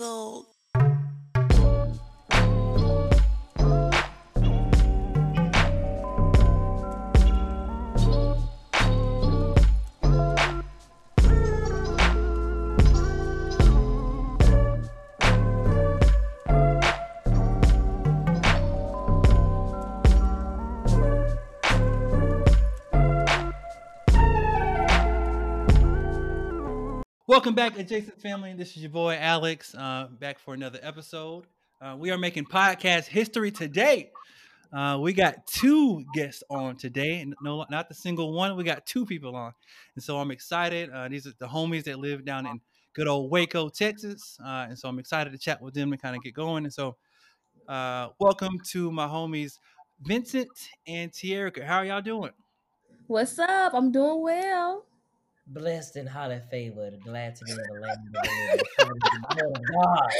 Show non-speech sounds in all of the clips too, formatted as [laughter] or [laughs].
Waco. Welcome back, adjacent family. This is your boy Alex, uh, back for another episode. Uh, we are making podcast history today. Uh, we got two guests on today, no, not the single one. We got two people on, and so I'm excited. Uh, these are the homies that live down in good old Waco, Texas, uh, and so I'm excited to chat with them and kind of get going. And so, uh, welcome to my homies Vincent and Tierra. How are y'all doing? What's up? I'm doing well. Blessed and highly favored, glad to be in the land of the living. God.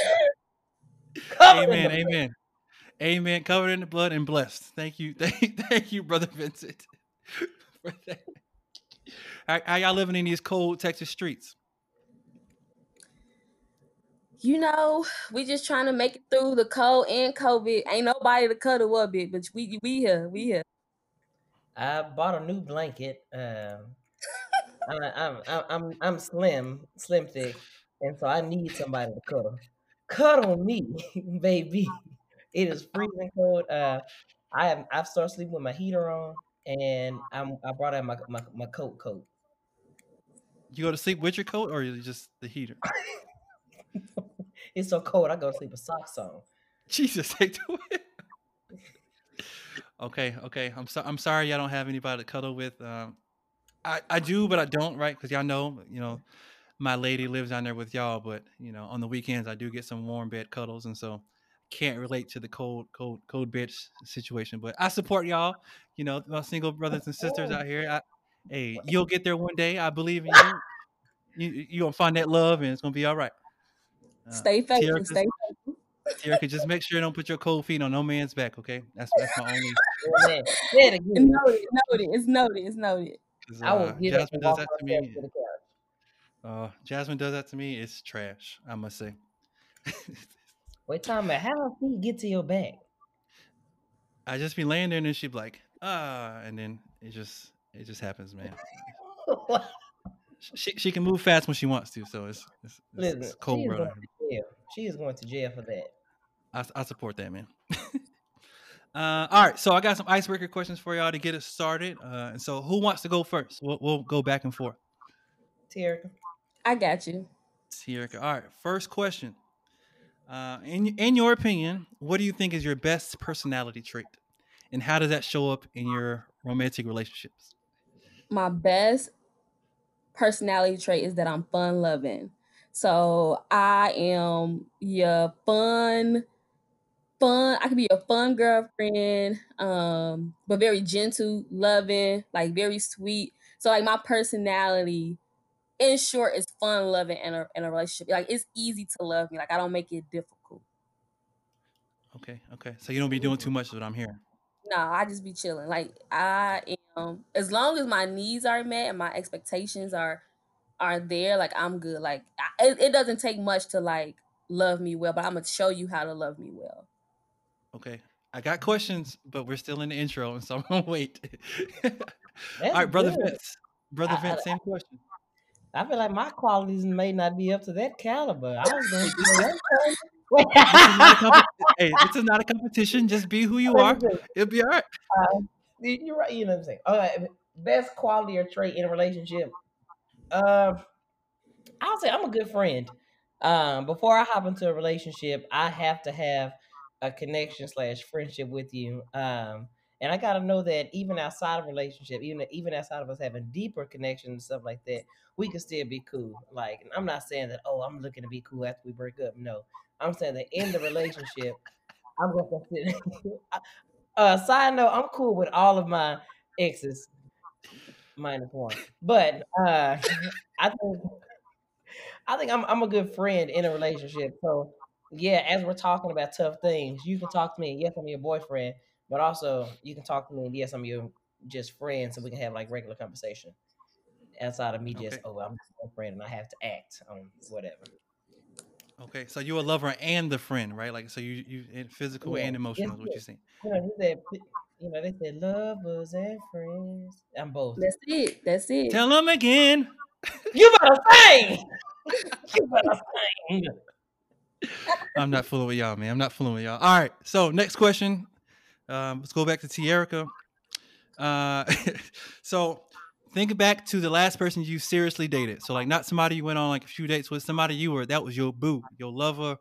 Covered Amen. Amen. Amen. Covered in the blood and blessed. Thank you. [laughs] Thank, thank you, brother Vincent. [laughs] for that. How, how y'all living in these cold Texas streets? You know, we just trying to make it through the cold and COVID. Ain't nobody to cuddle up it, but we we here, we here. I bought a new blanket. Um, I, I'm, I'm I'm I'm slim, slim thick, and so I need somebody to cuddle. Cuddle me, [laughs] baby. It is freezing cold. Uh, I have I've started sleeping with my heater on, and I'm I brought out my my, my coat coat. You go to sleep with your coat or is it just the heater? [laughs] It's so cold. I go to sleep with socks on. [laughs] Jesus, take the. Okay, okay. I'm so, I'm sorry y'all don't have anybody to cuddle with. Um, I I do, but I don't, right? Because y'all know, you know, my lady lives down there with y'all. But you know, on the weekends I do get some warm bed cuddles, and so can't relate to the cold, cold, cold bed s- situation. But I support y'all. You know, my single brothers and sisters [laughs] out here. I, hey, you'll get there one day. I believe in you. You you gonna find that love, and it's gonna be all right. Uh, Stay faithful, Tierra, stay Erica, just make sure you don't put your cold feet on no man's back, okay? That's that's my only. Amen. Say it again. noted, noted, it's noted, it's noted. I will uh, get Jasmine does that to me. to. Uh, Jasmine does that to me. It's trash, I must say. [laughs] Wait, time out. How do feet get to your back? I just be laying there and then she'd be like, ah, and then it just it just happens, man. [laughs] She she can move fast when she wants to, so it's it's, it's, Listen, it's cold she is world. going out here. to jail. She is going to jail for that. I, I support that, man. [laughs] uh, all right, so I got some icebreaker questions for y'all to get us started. Uh, and so who wants to go first? We'll, we'll go back and forth. Terica. I got you. Tierra. All right, first question. Uh, in in your opinion, what do you think is your best personality trait, and how does that show up in your romantic relationships? My best personality trait is that I'm fun loving. So I am your fun, fun. I can be a fun girlfriend, um, but very gentle, loving, like very sweet. So like my personality, in short, is fun loving in a in a relationship. Like it's easy to love me. Like I don't make it difficult. Okay, okay. So you don't be doing too much of what I'm hearing. No, I just be chilling. Like I am, as long as my needs are met and my expectations are are there, like I'm good. Like I, it, it doesn't take much to like love me well, but I'm gonna show you how to love me well. Okay, I got questions, but we're still in the intro, and so I'm gonna wait. [laughs] All right, brother good. Vince. Brother I- I- Vince, same question. I feel like my qualities may not be up to that caliber. I was going [laughs] to say not a that. [laughs] hey, this is not a competition. Just be who you are. It'll be all right. You're right. You know what I'm saying. All right. Best quality or trait in a relationship. Um, I'll say I'm a good friend. Um, before I hop into a relationship, I have to have a connection slash friendship with you. Um, and I gotta know that even outside of relationship, even even outside of us having deeper connections and stuff like that, we can still be cool. Like I'm not saying that, oh, I'm looking to be cool after we break up. No. I'm saying that in the relationship, I'm gonna [laughs] consider [laughs] uh side note, I'm cool with all of my exes minus one. But uh [laughs] I think I think I'm I'm a good friend in a relationship. So yeah, as we're talking about tough things, you can talk to me. Yes, I'm your boyfriend, but also you can talk to me. And yes, I'm your just friend, so we can have like regular conversation outside of me just Okay. oh I'm just a friend and I have to act on whatever. Okay, so you're a lover and the friend, right? Like, so you you in physical Yeah, and yes, emotional is what you're saying. You know, he said, you know, they said lovers and friends. I'm both. That's it. That's it. Tell them again. You better sing. you better sing. I'm not fooling with y'all, man. I'm not fooling with y'all. All right. So next question. Um, let's go back to Tierica. Uh, [laughs] so think back to the last person you seriously dated. So like not somebody you went on like a few dates with, somebody you were that was your boo, your lover,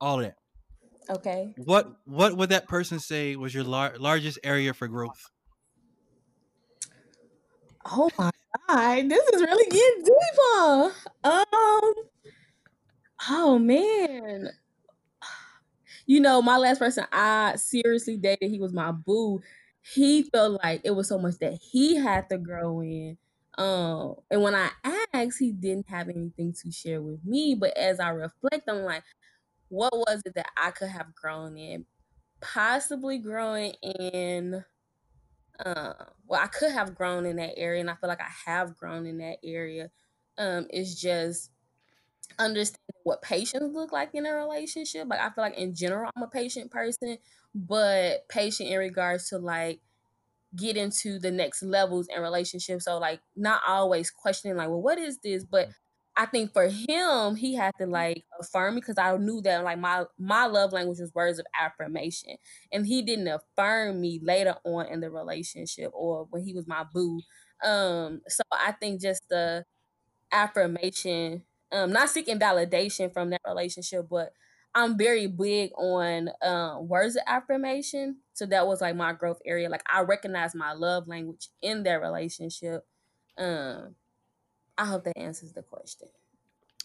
all of that. Okay. What what would that person say was your lar- largest area for growth? Oh my god, this is really getting deep? Um. Oh man. You know, my last person I seriously dated, he was my boo. He felt like it was so much that he had to grow in. Um, and when I asked, he didn't have anything to share with me. But as I reflect, I'm like, what was it that I could have grown in? Possibly growing in uh, well, I could have grown in that area, and I feel like I have grown in that area. Um, it's just understanding what patience look like in a relationship. Like I feel like in general, I'm a patient person, but patient in regards to like get into the next levels in relationships. So like not always questioning like, well, what is this? But I think for him, he had to like affirm me because I knew that like my my love language was words of affirmation, and he didn't affirm me later on in the relationship or when he was my boo. Um, so I think just the affirmation, um, not seeking validation from that relationship, but I'm very big on um, words of affirmation. So that was like my growth area. Like I recognize my love language in that relationship. Um, I hope that answers the question.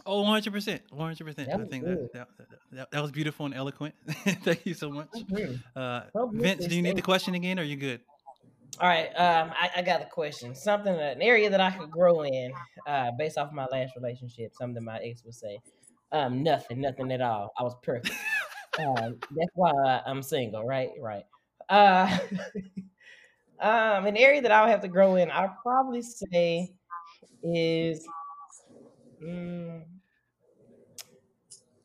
Oh, 100 percent, 100 percent. That I think good. that that, that that was beautiful and eloquent. [laughs] Thank you so much. Uh, Vince, do you need the question again, or you good? All right, um, I, I got a question. Something, an area that I could grow in, uh, based off my last relationship. Something my ex would say, um, nothing, nothing at all. I was perfect. [laughs] Um, that's why I'm single, right? Right. Uh, [laughs] um, an area that I would have to grow in, I'll probably say is mm,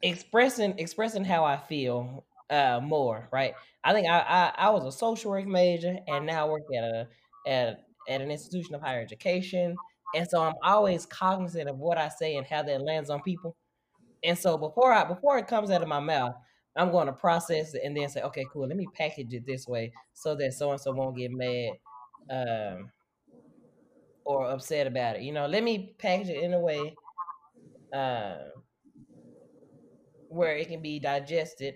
expressing expressing how I feel uh more, right? I think I, I I was a social work major and now work at a at at an institution of higher education. And so I'm always cognizant of what I say and how that lands on people. And so before I before it comes out of my mouth, I'm going to process it and then say, okay, cool, let me package it this way so that so and so won't get mad um or upset about it. You know, let me package it in a way uh where it can be digested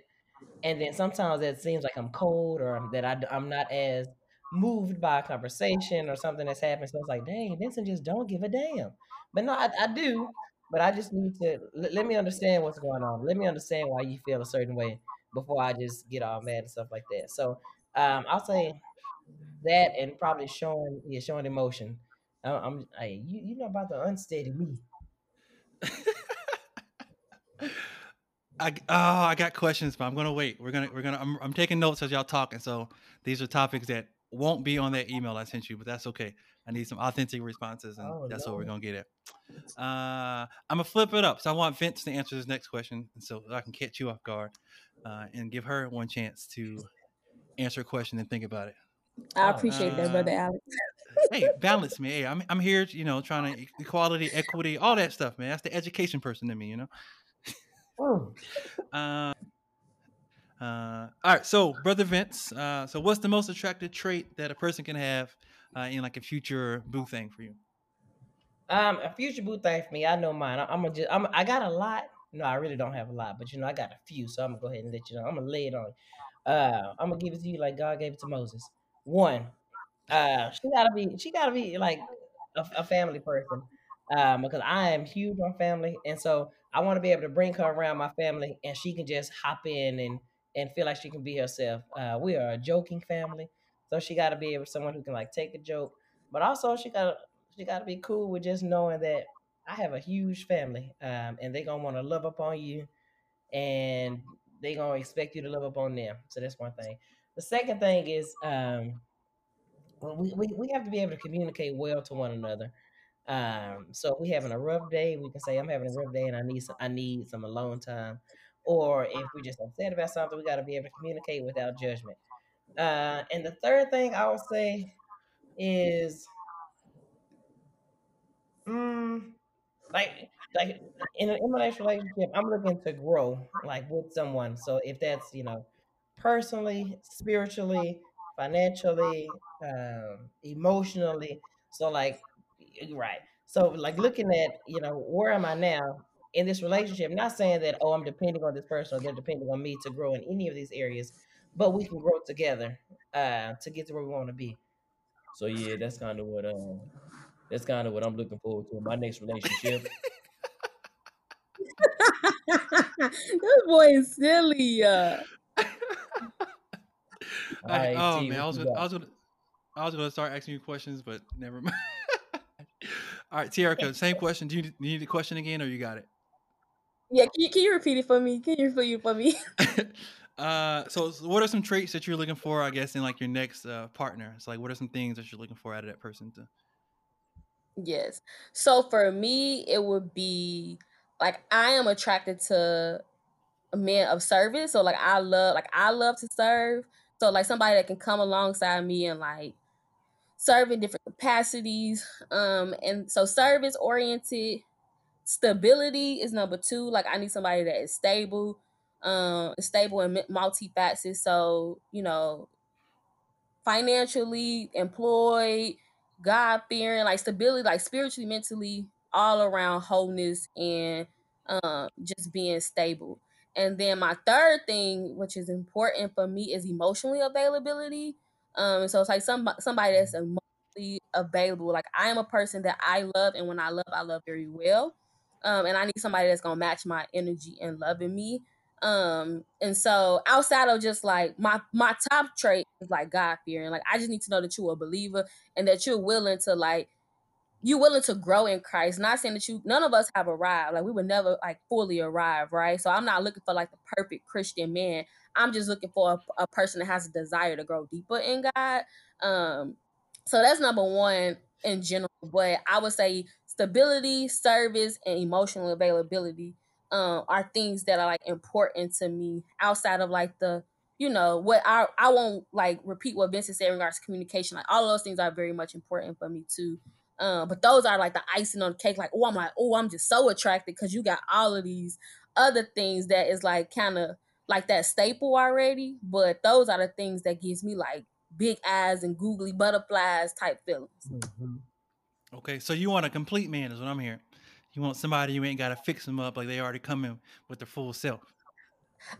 and then sometimes it seems like I'm cold or that I, I'm not as moved by a conversation or something that's happened. So it's like, dang, Vincent just don't give a damn. But no, I, I do. But I just need to let, let me understand what's going on. Let me understand why you feel a certain way before I just get all mad and stuff like that. So um, I'll say that and probably showing yeah showing emotion. I, I'm I, you you know about the unsteady me. [laughs] I g- oh, I got questions, but I'm gonna wait. We're gonna we're gonna I'm, I'm taking notes as y'all talking. So these are topics that won't be on that email I sent you, but that's okay. I need some authentic responses, and Oh that's what we're gonna get at. Uh, I'm gonna flip it up. So I want Vince to answer this next question, and so I can catch you off guard, uh, and give her one chance to answer a question and think about it. I Oh appreciate that, Uh, brother Alex. hey, balance me. Hey, I'm I'm here, you know, trying to equality, equity, all that stuff, man. That's the education person in me, you know. Oh. Uh, uh, all right, so brother Vince, uh, so what's the most attractive trait that a person can have uh, in like a future boo thing for you? Um, a future boo thing for me. I know mine. I, I'm gonna just. I'm. I got a lot. No, I really don't have a lot, but you know, I got a few. So I'm gonna go ahead and let you know. I'm gonna lay it on. you. Uh, I'm gonna give it to you like God gave it to Moses. One. Uh, she gotta be. She gotta be like a, a family person. Um, because I am huge on family, and so I want to be able to bring her around my family, and she can just hop in and and feel like she can be herself. Uh, we are a joking family, so she got to be able someone who can like take a joke, but also she got she got to be cool with just knowing that I have a huge family, um, and they're gonna want to love up on you, and they're gonna expect you to love up on them. So that's one thing. The second thing is um, we, we we have to be able to communicate well to one another. Um, so if we having a rough day, we can say I'm having a rough day and I need some I need some alone time. Or if we're just upset about something, we got to be able to communicate without judgment. Uh, and the third thing I would say is, mm, like, like in an internet relationship, I'm looking to grow, like with someone. So if that's you know, personally, spiritually, financially, um, emotionally, so like, right. So like looking at you know where am I now in this relationship? Not saying that oh I'm depending on this person or they're depending on me to grow in any of these areas, but we can grow together uh, to get to where we want to be. So yeah, that's kind of what uh, that's kind of what I'm looking forward to in my next relationship. [laughs] this boy is silly. Uh. I, oh T, man, I was, gonna, I was gonna, I was gonna start asking you questions, but never mind. All right, Tierica, [laughs] same question. Do you, need the question again, or you got it? Yeah, can you, can you repeat it for me? Can you repeat it for me? [laughs] uh, so, so, what are some traits that you're looking for? I guess in like your next uh, partner. It's like, what are some things that you're looking for out of that person? To yes. So for me, it would be like I am attracted to men of service. So like I love like I love to serve. So like somebody that can come alongside me and like serve in different capacities. Um and so service oriented stability is number two. Like I need somebody that is stable, um, stable and multifaceted. So, you know, financially employed, God fearing, like stability, like spiritually, mentally, all around wholeness and um, just being stable. And then my third thing, which is important for me, is emotionally availability. Um, so it's like some somebody that's emotionally available. Like I am a person that I love, and when I love, I love very well. Um, and I need somebody that's gonna match my energy and loving me. Um, and so outside of just like my my top trait is like God fearing. Like I just need to know that you're a believer and that you're willing to like you willing to grow in Christ. Not saying that you none of us have arrived. Like we would never like fully arrive, right? So I'm not looking for like the perfect Christian man. I'm just looking for a, a person that has a desire to grow deeper in God. Um, so that's number one in general. But I would say stability, service, and emotional availability um, are things that are like important to me outside of like the you know what I I won't like repeat what Vincent said in regards to communication. Like all those things are very much important for me too. Um, but those are like the icing on the cake. Like, oh, I'm like, oh, I'm just so attracted because you got all of these other things that is like kind of like that staple already. But those are the things that gives me like big eyes and googly butterflies type feelings. Mm-hmm. Okay, so you want a complete man, is what I'm hearing. You want somebody you ain't got to fix them up like they already come in with their full self.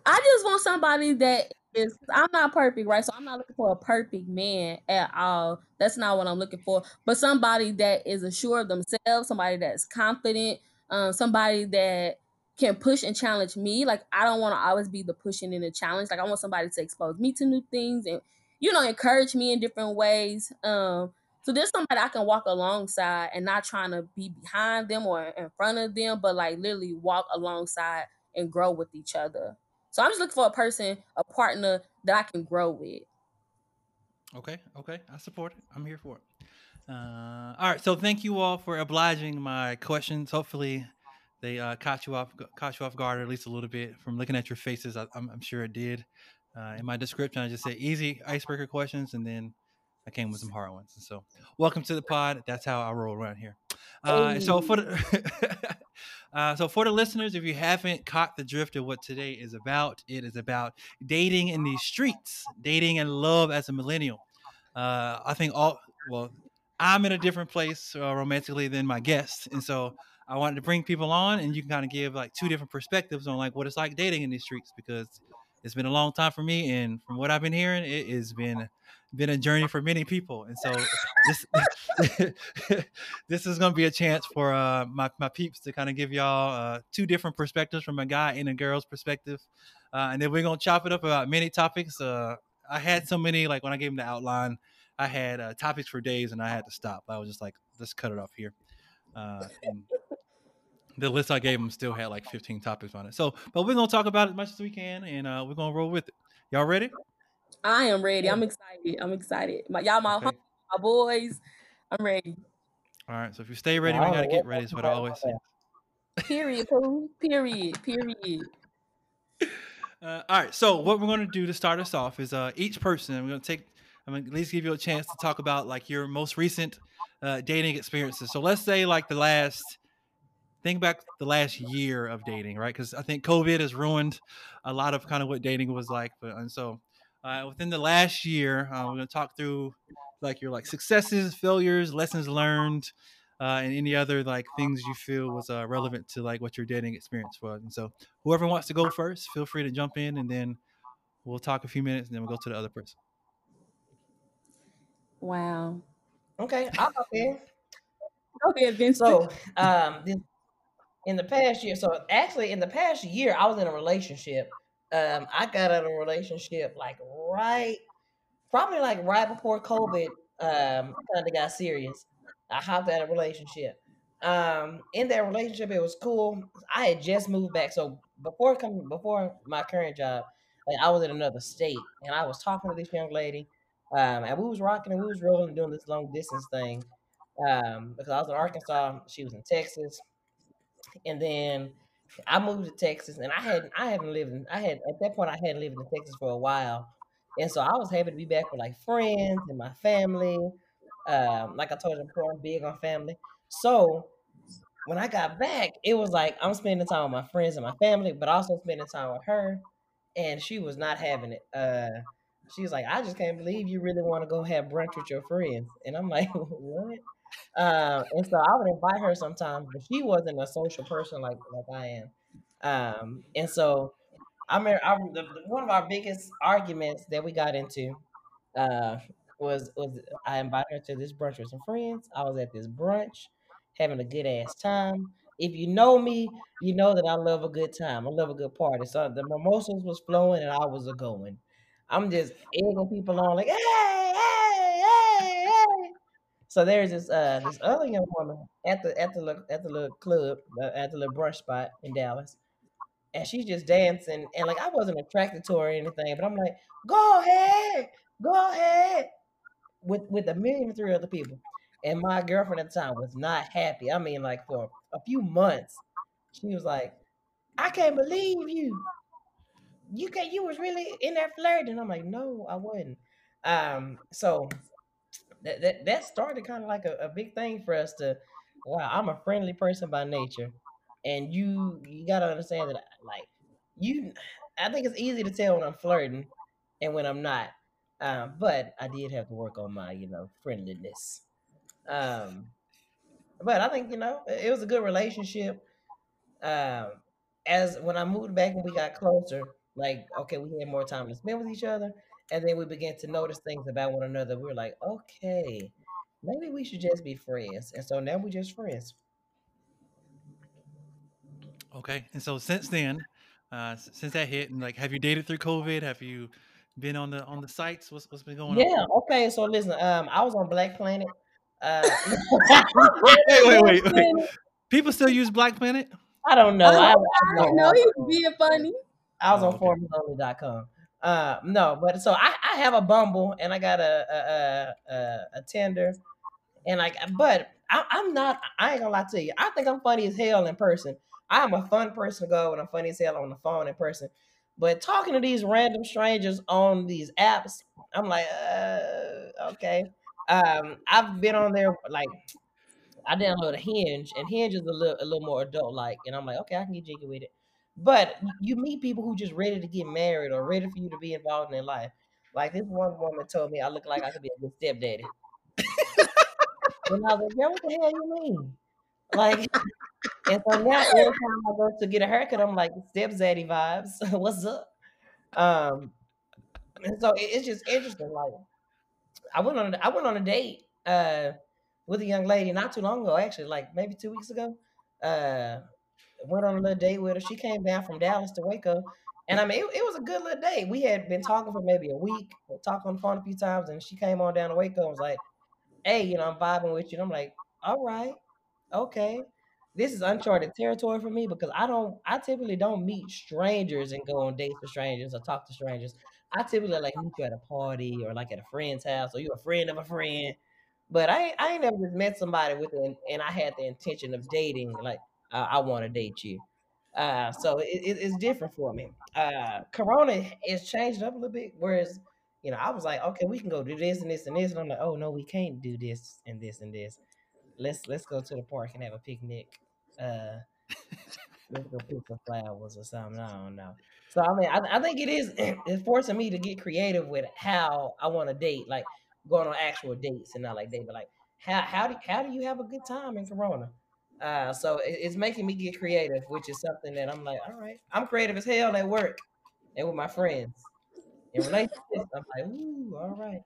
I just want somebody that is I'm not perfect, right? So I'm not looking for a perfect man at all. That's not what I'm looking for. But somebody that is assured of themselves, somebody that's confident, um, somebody that can push and challenge me. Like I don't want to always be the pushing and the challenge. Like I want somebody to expose me to new things and you know encourage me in different ways. Um, so there's somebody I can walk alongside and not trying to be behind them or in front of them, but like literally walk alongside and grow with each other. So I'm just looking for a person, a partner that I can grow with. Okay, okay, I support it. I'm here for it. Uh, all right, so thank you all for obliging my questions. Hopefully, they uh, caught you off caught you off guard at least a little bit from looking at your faces. I, am sure it did. Uh, in my description, I just said easy icebreaker questions, and then I came with some hard ones. So, welcome to the pod. That's how I roll around here. Uh, so for the [laughs] uh, so for the listeners, if you haven't caught the drift of what today is about, it is about dating in these streets, dating and love as a millennial. Uh, I think all well, I'm in a different place uh, romantically than my guests, and so I wanted to bring people on, and you can kind of give like two different perspectives on like what it's like dating in these streets because it's been a long time for me, and from what I've been hearing, it has been been a journey for many people, and so this [laughs] this is to be a chance for uh, my my peeps to kind of give y'all uh, two different perspectives from a guy and a girl's perspective, uh, and then we're gonna chop it up about many topics. Uh, I had so many like when I gave him the outline, I had uh, topics for days, and I had to stop. I was just like, let's cut it off here. Uh, and the list I gave them still had like 15 topics on it. So, but we're gonna talk about it as much as we can, and we're gonna roll with it. Y'all ready? I am ready. I'm excited. I'm excited. My, y'all, my, okay. my boys. I'm ready. All right. So if you stay ready, we gotta get ready. Is what I always say. Period, Period. Period. [laughs] Uh, all right. So what we're gonna do to start us off is uh, each person we're gonna take. I'm gonna at least give you a chance to talk about like your most recent uh, dating experiences. So let's say like the last. Think back the last year of dating, right? Because I think COVID has ruined a lot of kind of what dating was like. But and so uh, within the last year, uh, we're gonna talk through like your like successes, failures, lessons learned, uh, and any other like things you feel was uh, relevant to like what your dating experience was. And so, whoever wants to go first, feel free to jump in, and then we'll talk a few minutes, and then we'll go to the other person. Wow. Okay, I'll hop in. [laughs] Go ahead, Vincent. So, um, this, in the past year, so actually in the past year, I was in a relationship. Um, I got out of a relationship like right, probably like right before COVID um kind of got serious. I hopped out of a relationship. Um, in that relationship, it was cool. I had just moved back, so before coming before my current job, like I was in another state, and I was talking to this young lady, um, and we was rocking and we was rolling doing this long distance thing. Um, because I was in Arkansas, she was in Texas, and then I moved to Texas, and I hadn't I haven't lived in I had at that point I hadn't lived in Texas for a while, and so I was happy to be back with like friends and my family. Um, like I told you before, I'm big on family. So when I got back, it was like I'm spending time with my friends and my family, but also spending time with her. And she was not having it. Uh, she was like, I just can't believe you really want to go have brunch with your friends. And I'm like, [laughs] what? Um, and so I would invite her sometimes, but she wasn't a social person like like I am. Um, and so I mean, I, one of our biggest arguments that we got into uh, was was I invited her to this brunch with some friends. I was at this brunch having a good ass time. If you know me, you know that I love a good time. I love a good party. So the mimosas was flowing and I was a going. I'm just egging people on like, hey. So there's this uh this [laughs] other young woman at the at the at the little club uh, at the little brunch spot in Dallas, and she's just dancing and like I wasn't attracted to her or anything, but I'm like, go ahead, go ahead, with with a million and three other people, and my girlfriend at the time was not happy. I mean, like for a few months, she was like, I can't believe you. You can you was really in there flirting. I'm like, no, I wasn't. Um, so that that, that started kind of like a, a big thing for us to wow, I'm a friendly person by nature. And you you gotta understand that like you I think it's easy to tell when I'm flirting and when I'm not. Um, but I did have to work on my, you know, friendliness. Um, but I think, you know, it was a good relationship. Um, as when I moved back and we got closer, like, okay, we had more time to spend with each other. And then we began to notice things about one another. We were like, okay, maybe we should just be friends. And so now we're just friends. Okay. And so since then, uh, since that hit, and like, have you dated through COVID? Have you been on the on the sites? What's what's been going Yeah. on? Yeah. Okay. So listen, um, I was on Black Planet. Uh, [laughs] Wait, wait, wait, [laughs] wait. People still use Black Planet? I don't know. I, I, I I, didn't know he was being funny. I was Oh, on okay. FarmersOnly.com. Uh, no, but so I, I have a Bumble and I got a a, a, a, Tinder and like, but I, I'm not. I ain't gonna lie to you. I think I'm funny as hell in person. I'm a fun person to go and I'm funny as hell on the phone in person. But talking to these random strangers on these apps, I'm like, uh, okay. Um, I've been on there like I downloaded Hinge, and Hinge is a little a little more adult like, and I'm like, okay, I can get jiggy with it. But you meet people who just ready to get married or ready for you to be involved in their life. Like this one woman told me I look like I could be a good stepdaddy. [laughs] And I was like, yeah, what the hell you mean? Like, [laughs] and so now every time I go to get a haircut, I'm like, step zaddy vibes. [laughs] What's up? Um, and so it- it's just interesting. Like, I went on a, I went on a date uh with a young lady not too long ago, actually, like maybe two weeks ago. Uh, went on a little date with her. She came down from Dallas to Waco. And I mean, it, it was a good little date. We had been talking for maybe a week, talked on the phone a few times, and she came on down to Waco and was like, hey, you know, I'm vibing with you. And I'm like, all right, okay. This is uncharted territory for me because I don't, I typically don't meet strangers and go on dates with strangers or talk to strangers. I typically like meet you at a party or like at a friend's house or you're a friend of a friend But I I ain't never just met somebody with an, and I had the intention of dating. Like uh, I want to date you. Uh, so it, it, it's different for me. Uh, Corona is changed up a little bit. Whereas, you know, I was like, okay, we can go do this and this and this, and I'm like, oh no, we can't do this and this and this. Let's let's go to the park and have a picnic. Uh, let's go pick some flowers or something. I don't know. So I mean, I, I think it is [clears throat] it's forcing me to get creative with how I want to date, like going on actual dates and not like date, but like how how do how do you have a good time in Corona? Uh, so it, it's making me get creative, which is something that I'm like, all right, I'm creative as hell at work and with my friends. In relationships, I'm like, ooh, all right.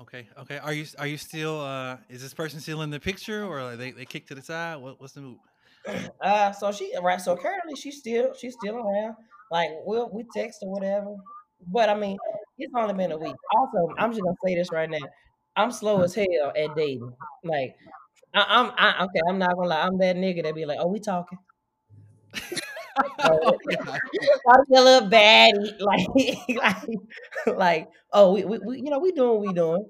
Okay, okay. Are you are you still uh is this person still in the picture or are they they kicked to the side? What what's the move? [clears throat] Uh, so she right. So currently, she's still she's still around. Like we'll we text or whatever. But I mean, it's only been a week. Also, I'm just gonna say this right now. I'm slow as hell at dating. Like I, I'm I, okay. I'm not gonna lie. I'm that nigga that be like, "Oh, we talking." [laughs] oh, I feel a little baddie, [laughs] like, like, like, oh, we, we, we, you know, we doing what we doing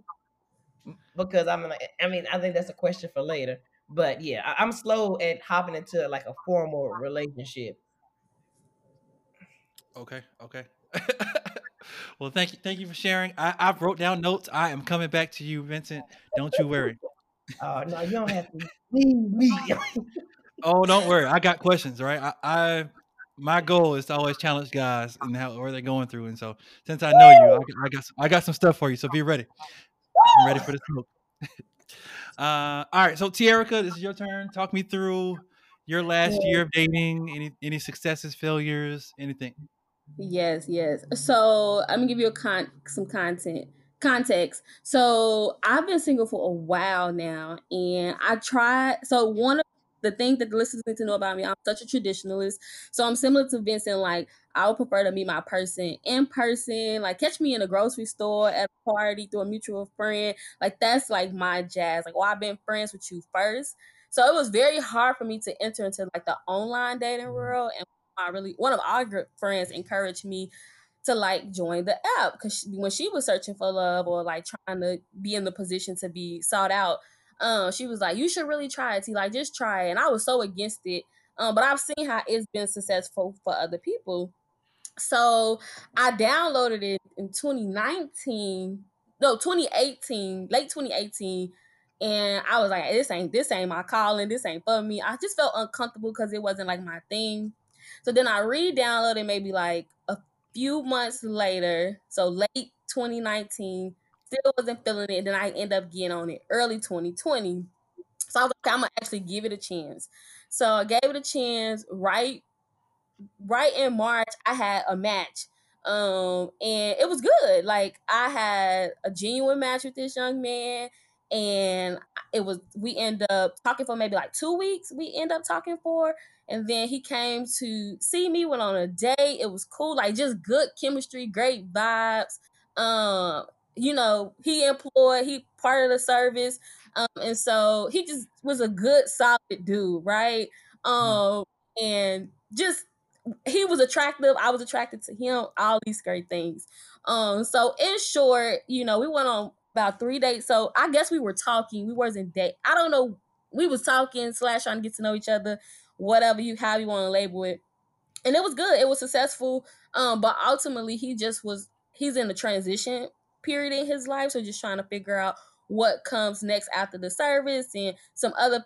because I'm like, I mean, I think that's a question for later. But yeah, I, I'm slow at hopping into like a formal relationship. Okay, okay. [laughs] well, thank you, thank you for sharing. I, I wrote down notes. I am coming back to you, Vincent. Don't you worry. Oh no, you don't have to leave me. [laughs] [laughs] oh, don't worry. I got questions, right? I, I my goal is to always challenge guys and how where they're going through. And so since I know you, I, I got I got some stuff for you. So be ready. I'm ready for the smoke. [laughs] uh, all right. So Tierica, this is your turn. Talk me through your last year of dating. Any any successes, failures, anything. Yes, yes. So I'm gonna give you a con some content context. So I've been single for a while now, and I tried. So one of the things that the listeners need to know about me, I'm such a traditionalist. So I'm similar to Vincent. Like I would prefer to meet my person in person. Like catch me in a grocery store, at a party, through a mutual friend. Like that's like my jazz. Like, well, I've been friends with you first. So it was very hard for me to enter into like the online dating mm-hmm. world. And I really one of our friends encouraged me to like join the app because when she was searching for love or like trying to be in the position to be sought out, um, she was like, "You should really try it. T. Like, just try it." And I was so against it, um, but I've seen how it's been successful for other people. So I downloaded it in 2019, no, 2018, late 2018. And I was like, this ain't this ain't my calling, this ain't for me. I just felt uncomfortable because it wasn't like my thing. So then I re-downloaded maybe like few months later, so late 2019, still wasn't feeling it. Then I end up getting on it early 2020. So I was like, I'm gonna actually give it a chance. So I gave it a chance. Right, right in March, I had a match, um, and it was good. Like I had a genuine match with this young man, and it was we end up talking for maybe like two weeks. We end up talking for, and then he came to see me. Went on a date. It was cool, like just good chemistry, great vibes. Um, you know, he employed, he part of the service. Um, and so he just was a good, solid dude, right? Mm-hmm. Um, and just he was attractive. I was attracted to him. All these great things. Um, so in short, you know, we went on about three dates. So I guess we were talking. We wasn't date. I don't know. We was talking slash trying to get to know each other. Whatever you have you want to label it, and it was good. It was successful. Um, but ultimately, he just was. He's in the transition period in his life. So just trying to figure out what comes next after the service and some other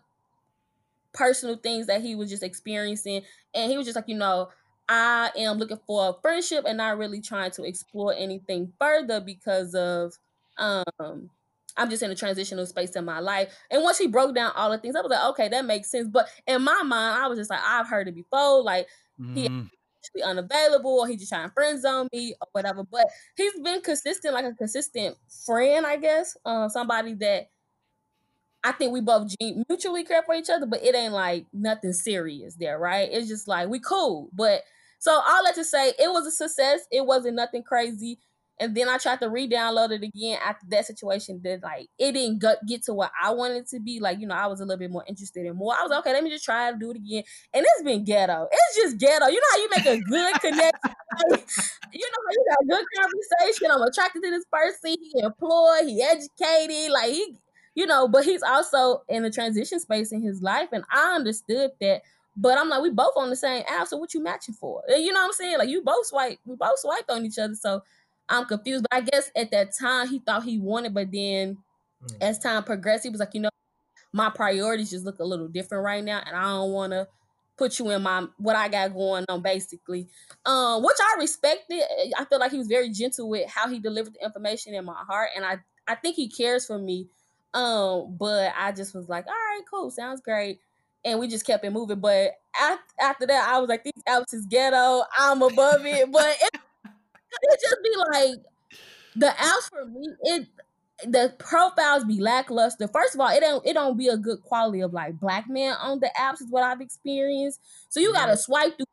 personal things that he was just experiencing. And he was just like, you know, I am looking for a friendship and not really trying to explore anything further because of um I'm just in a transitional space in my life. And once he broke down all the things, I was like, okay, that makes sense. But in my mind, I was just like, I've heard it before. Like mm. he be unavailable or he just trying to friend zone me or whatever. But he's been consistent, like a consistent friend, I guess. Uh, somebody that I think we both mutually care for each other, but it ain't like nothing serious there, right? It's just like we cool. But so all that to say, it was a success. It wasn't nothing crazy. And then I tried to re-download it again after that situation. That like it didn't get to what I wanted to be. Like you know, I was a little bit more interested in more. I was like, okay. Let me just try to do it again. And it's been ghetto. It's just ghetto. You know how you make a good connection. [laughs] you know, how you got a good conversation. I'm attracted to this person. He employed, he educated, like he, you know, but he's also in a transition space in his life, and I understood that. But I'm like, we both on the same app, so what you matching for? You know what I'm saying? Like you both swipe, we both swiped on each other, so I'm confused. But I guess at that time he thought he wanted, but then mm. as time progressed, he was like, you know, my priorities just look a little different right now, and I don't want to put you in my what I got going on, basically. Um, which I respected. I feel like he was very gentle with how he delivered the information in my heart, and I I think he cares for me. Um, but I just was like, all right, cool, sounds great. And we just kept it moving. But after that, I was like, these apps is ghetto. I'm above it. But it, it just be like the apps for me. It the profiles be lackluster. First of all, it don't it don't be a good quality of like black men on the apps is what I've experienced. So you gotta swipe through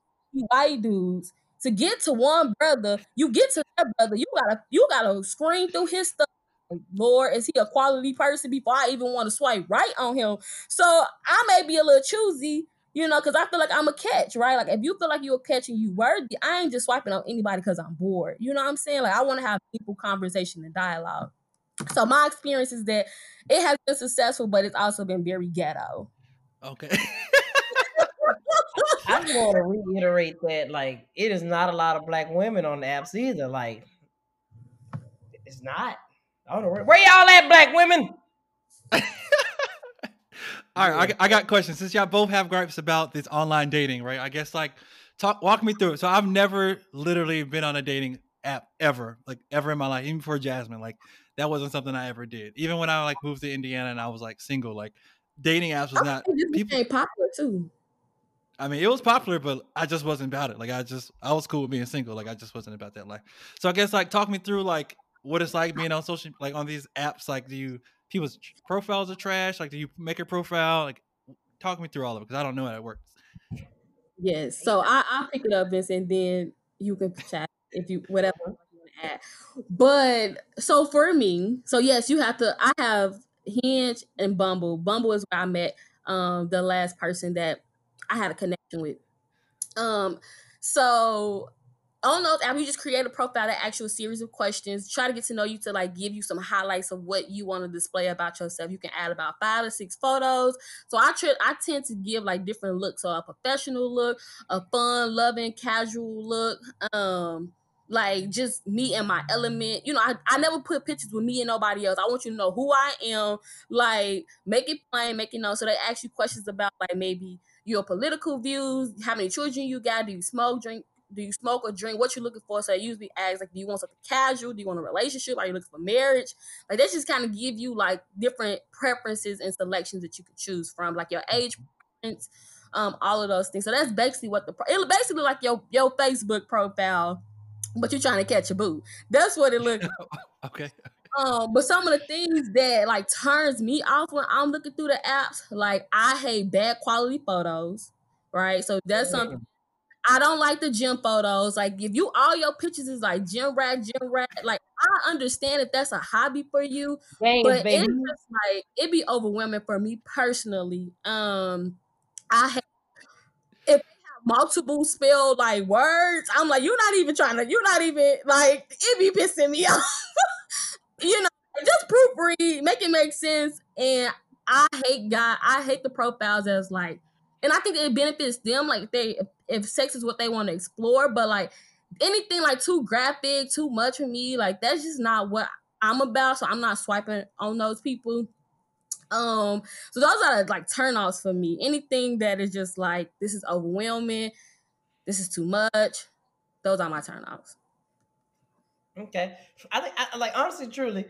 white dudes to get to one brother. You get to that brother. You gotta you gotta screen through his stuff. Lord, is he a quality person before I even want to swipe right on him? So I may be a little choosy, you know, because I feel like I'm a catch, right? Like if you feel like you're a catch and you worthy, I ain't just swiping on anybody because I'm bored. You know what I'm saying? Like I want to have people conversation and dialogue. So my experience is that it has been successful, but it's also been very ghetto. Okay. [laughs] I just want to reiterate that, like, it is not a lot of black women on the apps either. Like, it's not. I don't know where, where y'all at, black women. All right, I, I got questions. Since y'all both have gripes about this online dating, right? I guess like talk walk me through it. So I've never literally been on a dating app ever, like ever in my life, even before Jasmine. Like that wasn't something I ever did. Even when I like moved to Indiana and I was like single, like dating apps was not people popular too. I mean, it was popular, but I just wasn't about it. Like I just I was cool with being single. Like I just wasn't about that life. So I guess like talk me through like what it's like being on social like on these apps. Like do you people's profiles are trash? Like do you make a profile? Like talk me through all of it because I don't know how it works. Yes. So I I'll pick it up, Vince, and then you can chat if you whatever at. But so for me, so yes, you have to. I have Hinge and Bumble. Bumble is where I met um, the last person that I had a connection with. Um, so on those apps, you just create a profile that asks you a series of questions. Try to get to know you to like give you some highlights of what you want to display about yourself. You can add about five or six photos. So I try, I tend to give like different looks. So a professional look, a fun, loving, casual look. Um, like just me and my element. You know, I, I never put pictures with me and nobody else. I want you to know who I am. Like, make it plain, make it known. So they ask you questions about like maybe your political views, how many children you got, do you smoke, drink, do you smoke or drink? What you looking for? So they usually ask like, do you want something casual? Do you want a relationship? Are you looking for marriage? Like they just kind of give you like different preferences and selections that you could choose from, like your age preference, um, all of those things. So that's basically what the it basically like your your Facebook profile but you're trying to catch a boo. That's what it looks [laughs] like. okay. Um, but some of the things that like turns me off when I'm looking through the apps, like I hate bad quality photos, right? So that's something I don't like the gym photos. Like if you all your pictures is like gym rat, gym rat, like I understand if that's a hobby for you, Dang, but baby. it's just like it'd be overwhelming for me personally. Um, I hate if they have multiple spelled like words. I'm like, you're not even trying to, you're not even like it be pissing me [laughs] off. you know, just proofread, make it make sense. And I hate God, I hate the profiles as like, and I think it benefits them like they if, sex is what they want to explore, but like anything like too graphic, too much for me, like that's just not what I'm about. So I'm not swiping on those people. Um, so those are like turnoffs for me. Anything that is just like this is overwhelming, this is too much. Those are my turnoffs. Okay, I think I, like honestly, truly,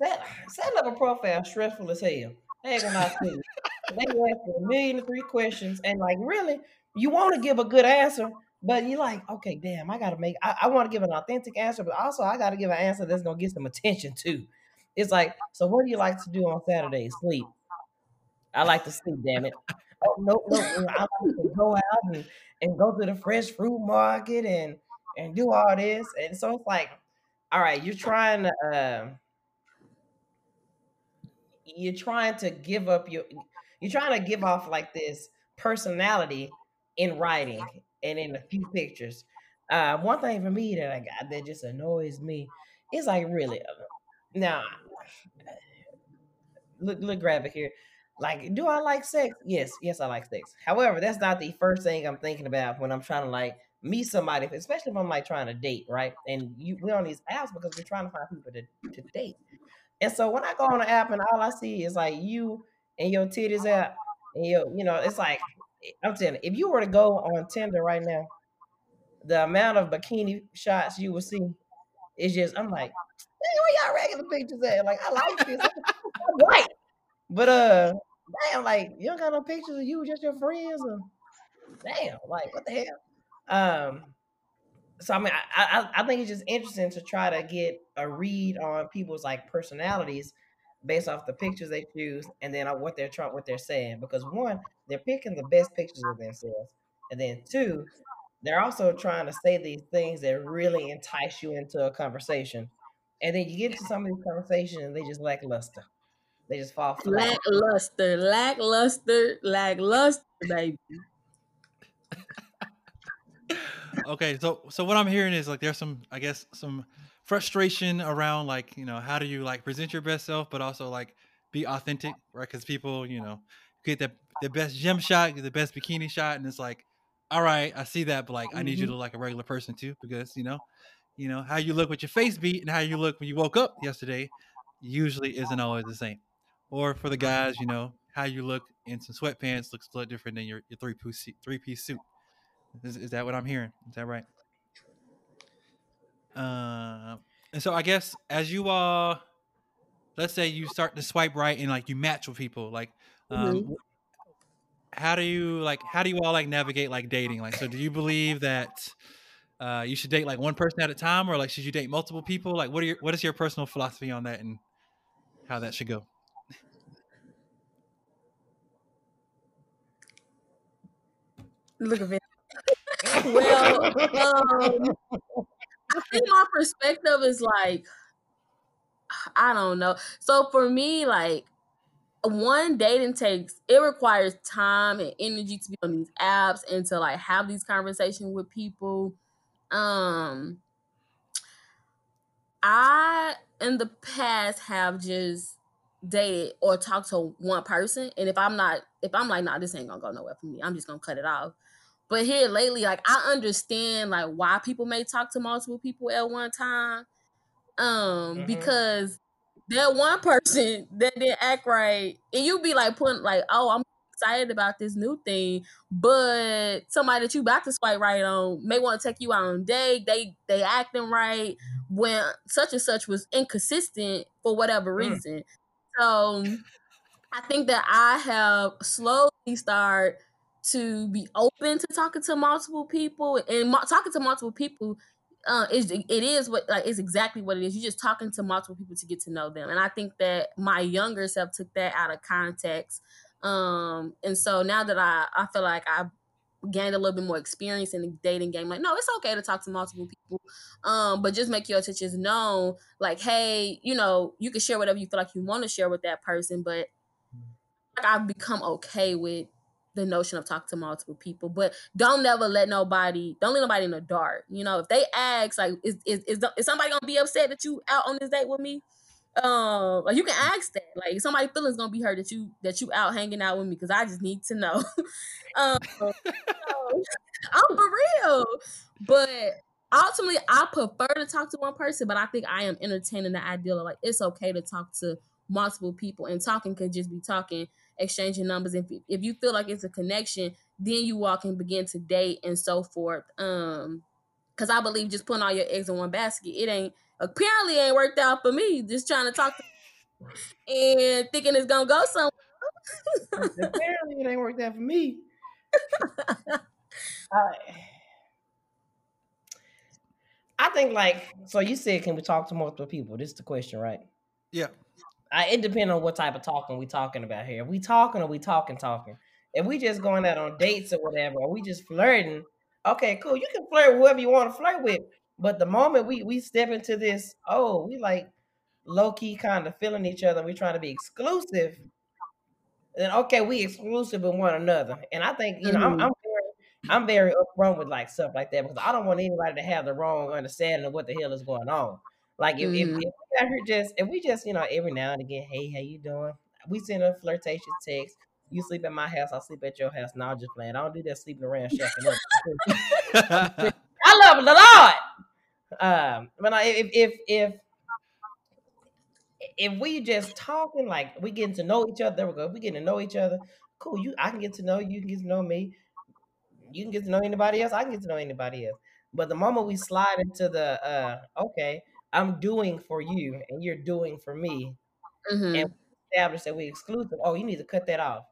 that set up a profile stressful as hell. They ain't gonna see. They ask a million and three questions, and like really, you want to give a good answer, but you're like, okay, damn, I gotta make. I, I want to give an authentic answer, but also I gotta give an answer that's gonna get some attention too. It's like, so what do you like to do on Saturdays? Sleep. I like to sleep, damn it. Oh, no, no, I like to go out and, and go to the fresh fruit market and and do all this. And so it's like, all right, you're trying to uh, you're trying to give up your you're trying to give off like this personality in writing and in a few pictures. Uh, one thing for me that I got that just annoys me is like really uh, now. Look, look, graphic here. Like, do I like sex? Yes, yes, I like sex. However, that's not the first thing I'm thinking about when I'm trying to like meet somebody, especially if I'm like trying to date, right? And you we're on these apps because we're trying to find people to, to date. And so when I go on the app and all I see is like you and your titties out, and you you know, it's like I'm telling you, if you were to go on Tinder right now, the amount of bikini shots you will see is just I'm like, hey, where y'all regular pictures at? Like I like this. [laughs] White. But uh damn, like you don't got no pictures of you, just your friends or damn, like what the hell? Um so I mean I, I I think it's just interesting to try to get a read on people's like personalities based off the pictures they choose and then what they're trying what they're saying. Because one, they're picking the best pictures of themselves. And then two, they're also trying to say these things that really entice you into a conversation. And then you get into some of these conversations and they just lackluster. They just fall flat. Lackluster, lackluster, lackluster, baby. okay, so so what I'm hearing is like there's some I guess some frustration around like you know how do you like present your best self, but also like be authentic, right? Because people you know get the the best gym shot, the best bikini shot, and it's like, all right, I see that, but like mm-hmm. I need you mm-hmm. to look like a regular person too, because you know, you know how you look with your face beat and how you look when you woke up yesterday usually isn't always the same. Or for the guys, you know, how you look in some sweatpants looks a little different than your, your three piece three piece suit. Is, is that what I'm hearing? Is that right? Uh, and so I guess as you uh, let's say you start to swipe right and like you match with people, like, um, mm-hmm. How do you like how do you all like navigate like dating? Like, so do you believe that? Uh, you should date like one person at a time, or like should you date multiple people? Like, what are your what is your personal philosophy on that, and how that should go? Look at me [laughs] well, um, I think my perspective is like, I don't know. So for me, like, one dating takes it requires time and energy to be on these apps and to like have these conversations with people. Um, I in the past have just dated or talked to one person, and if I'm not, if I'm like, nah, this ain't gonna go nowhere for me, I'm just gonna cut it off. But here lately, like I understand like why people may talk to multiple people at one time. Um, mm-hmm. because that one person that didn't act right, and you be like putting like, oh, I'm excited about this new thing, but somebody that you about to swipe right on may want to take you out on date. They they acting right when such and such was inconsistent for whatever mm. reason. Mm. So I think that I have slowly started to be open to talking to multiple people and mo- talking to multiple people uh is it is what like is exactly what it is. You're just talking to multiple people to get to know them. And i think that my younger self took that out of context. Um and so now that i i feel like i've gained a little bit more experience in the dating game like no it's okay to talk to multiple people. Um but just make your intentions known. Like hey you know you can share whatever you feel like you want to share with that person but like i've become okay with the notion of talking to multiple people, but don't never let nobody, don't let nobody in the dark. You know, if they ask, like, is is is, is somebody gonna be upset that you out on this date with me? Um, like you can ask that. Like somebody feelings gonna be hurt that you that you out hanging out with me because I just need to know. [laughs] um, so, [laughs] I'm for real, but ultimately I prefer to talk to one person, but I think I am entertaining the idea of like it's okay to talk to multiple people and talking could just be talking exchanging numbers. If if you feel like it's a connection, then you walk and begin to date and so forth. Um, because I believe just putting all your eggs in one basket, it ain't apparently ain't worked out for me. Just trying to talk to [laughs] and thinking it's gonna go somewhere. [laughs] apparently, it ain't worked out for me. [laughs] I think like so. You said, can we talk to multiple people? This is the question, right? Yeah. I, it depends on what type of talking we talking about here. If we talking or we talking talking. If we just going out on dates or whatever, or we just flirting, okay, cool. You can flirt with whoever you want to flirt with. But the moment we we step into this, oh, we like low key kind of feeling each other, we trying to be exclusive. Then okay, we exclusive with one another. And I think you know mm-hmm. I'm, I'm very, I'm very upfront with like stuff like that because I don't want anybody to have the wrong understanding of what the hell is going on. Like if, mm-hmm. if, if we out here just if we just you know every now and again, hey, how you doing? We send a flirtatious text. You sleep at my house, I sleep at your house. Now I'm just playing. I don't do that sleeping around shacking up. [laughs] I love the Lord. Um, but if if if if we just talking like we getting to know each other, there we go. If we getting to know each other, cool. You, I can get to know you. You can get to know me. You can get to know anybody else. I can get to know anybody else. But the moment we slide into the uh, okay, I'm doing for you and you're doing for me, mm-hmm. and establish that we exclusive. Oh, you need to cut that off.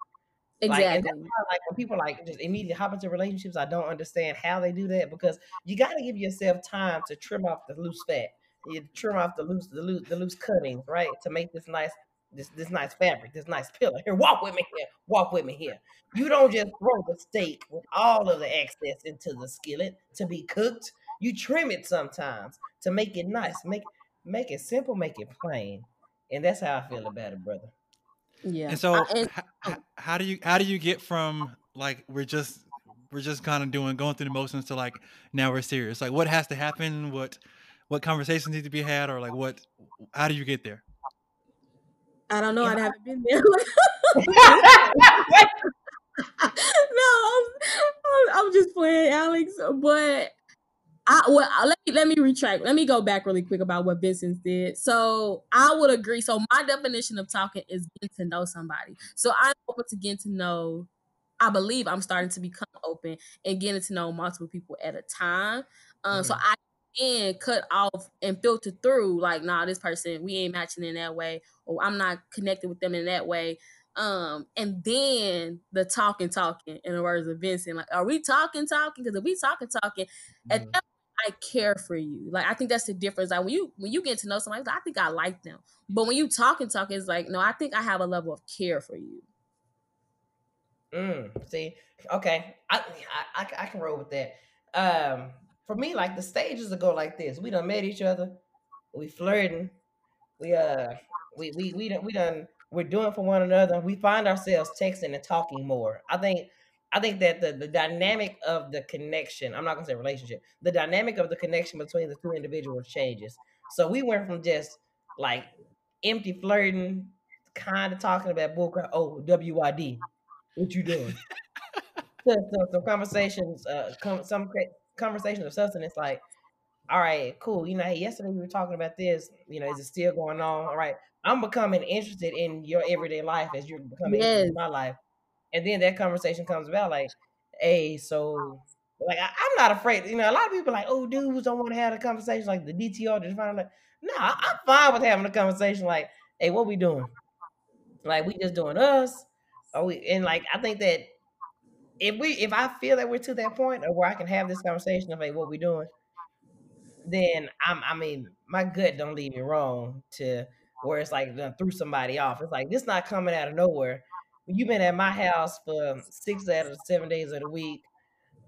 Exactly. Like, like when people like just immediately hop into relationships, I don't understand how they do that because you got to give yourself time to trim off the loose fat. You trim off the loose, the loose, the loose cuttings, right, to make this nice, this this nice fabric, this nice pillow. Here, walk with me here. Walk with me here. You don't just throw the steak with all of the excess into the skillet to be cooked. You trim it sometimes to make it nice. Make make it simple. Make it plain. And that's how I feel about it, brother. Yeah. And so, I, and, how, oh. how do you how do you get from like we're just we're just kind of doing going through the motions to like now we're serious? Like, what has to happen? What what conversations need to be had, or like what? How do you get there? I don't know. Yeah. I haven't been there. [laughs] [laughs] no, I'm, I'm, just playing, Alex. But I well, let me let me retract. Let me go back really quick about what Vincent did. So I would agree. So my definition of talking is getting to know somebody. So I'm open to getting to know. I believe I'm starting to become open and getting to know multiple people at a time. Um, mm-hmm. So I can cut off and filter through like, nah, this person we ain't matching in that way, or I'm not connected with them in that way. Um, and then the talking, talking, in the words of Vincent, like, are we talking, talking? Because if we talking, talking, mm-hmm. at that I care for you. Like I think that's the difference. Like when you when you get to know somebody, I think I like them. But when you talk and talk, it's like, no, I think I have a level of care for you. Mm, see, okay, I, I I can roll with that. Um, for me, like the stages will go like this: we done met each other, we flirting, we uh, we we we done we done we're doing for one another. We find ourselves texting and talking more. I think I think that the, the dynamic of the connection, I'm not gonna say relationship, the dynamic of the connection between the two individuals changes. So we went from just like empty flirting, kind of talking about bullcrap. Oh, WYD, what you doing? [laughs] so, so, some conversations, uh, com- some conversations of substance. Like, all right, cool. You know, hey, yesterday we were talking about this. You know, is it still going on? All right, I'm becoming interested in your everyday life as you're becoming yes. interested in my life and then that conversation comes about like, hey, so oh. like I, am not afraid. You know, a lot of people like, oh, dudes don't want to have a conversation like the DTR. Just find like, no, nah, I'm fine with having a conversation like, hey, what we doing? Like we just doing us. Are we? And like I think that if we, if I feel that we're to that point or where I can have this conversation of like what we doing, then I'm. I mean, my gut don't leave me wrong to where it's like threw somebody off. It's like this not coming out of nowhere you've been at my house for six out of seven days of the week.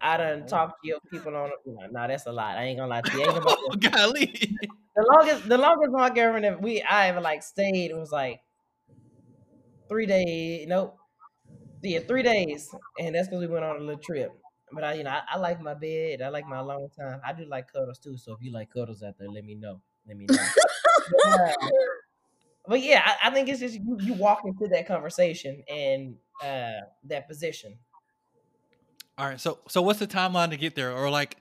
I done talked to your people on. No, nah, that's a lot. I ain't gonna lie to you. Oh, [laughs] golly. The longest, the longest my that we I ever like stayed was like three days. Nope. Yeah, three days, and that's because we went on a little trip. But I, you know, I, I, like my bed. I like my long time. I do like cuddles too. So if you like cuddles out there, let me know. Let me know. but, uh, but yeah, I, I, think it's just you, you walk into that conversation and uh, that position. All right. So so what's the timeline to get there, or like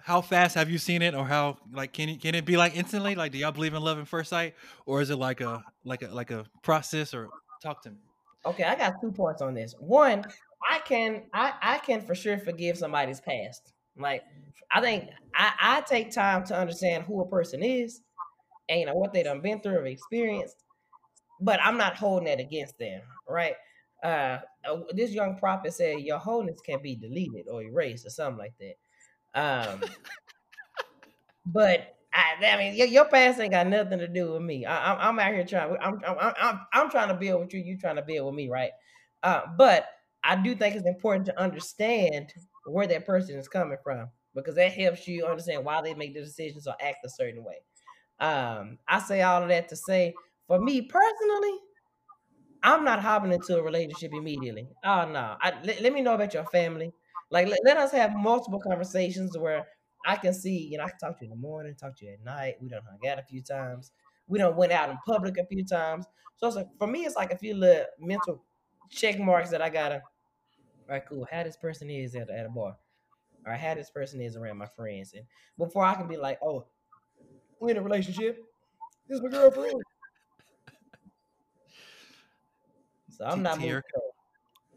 how fast have you seen it, or how like can it can it be like instantly? Like, do y'all believe in love at first sight, or is it like a like a like a process? Or talk to me. Okay, I got two points on this. One, I can I I can for sure forgive somebody's past. Like I think I, I take time to understand who a person is and you know what they done been through or experienced. But I'm not holding that against them, right? Uh, uh, this young prophet said your holiness can be deleted or erased or something like that. Um, [laughs] but I, I mean, your, your, past ain't got nothing to do with me. I, am out here trying. I'm, I'm, I'm, I'm trying to build with you. You trying to build with me, right? Uh, but I do think it's important to understand where that person is coming from because that helps you understand why they make the decisions or act a certain way. Um, I say all of that to say, for me personally, I'm not hopping into a relationship immediately. Oh no, I, let, let me know about your family. Like let, let us have multiple conversations where I can see, you know, I can talk to you in the morning, talk to you at night. We don't hung out a few times. We don't went out in public a few times. So like for me, it's like a few little mental check marks that I gotta. All right, cool. How this person is at, at a bar, or how this person is around my friends, and before I can be like, oh, we in a relationship. This is my girlfriend. So I'm not moving.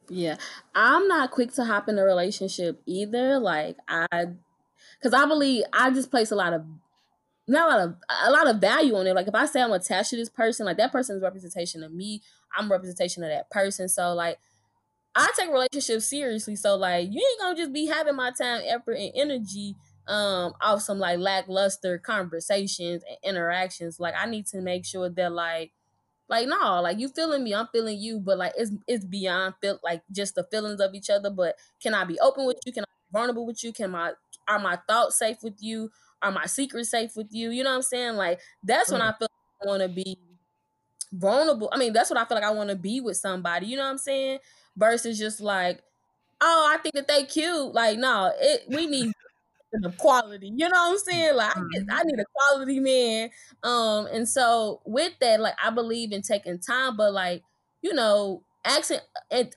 Yeah, I'm not quick to hop in a relationship either. Like I, because I believe I just place a lot of not a lot of a lot of value on it. Like if I say I'm attached to this person, like that person's representation of me, I'm representation of that person. So like I take relationships seriously. So like you ain't gonna just be having my time, effort, and energy um off some like lackluster conversations and interactions. Like I need to make sure that like like no, like you feeling me, I'm feeling you, but like it's it's beyond feel like just the feelings of each other. But can I be open with you? Can I be vulnerable with you? Can my are my thoughts safe with you? Are my secrets safe with you? You know what I'm saying? Like that's when I feel like I want to be vulnerable. I mean, that's what I feel like I want to be with somebody. You know what I'm saying? Versus just like, oh, I think that they cute. Like, no, it we need the quality. You know what I'm saying? Like I, get, I mm-hmm. need a quality man. Um, and so with that, like I believe in taking time, but like, you know, asking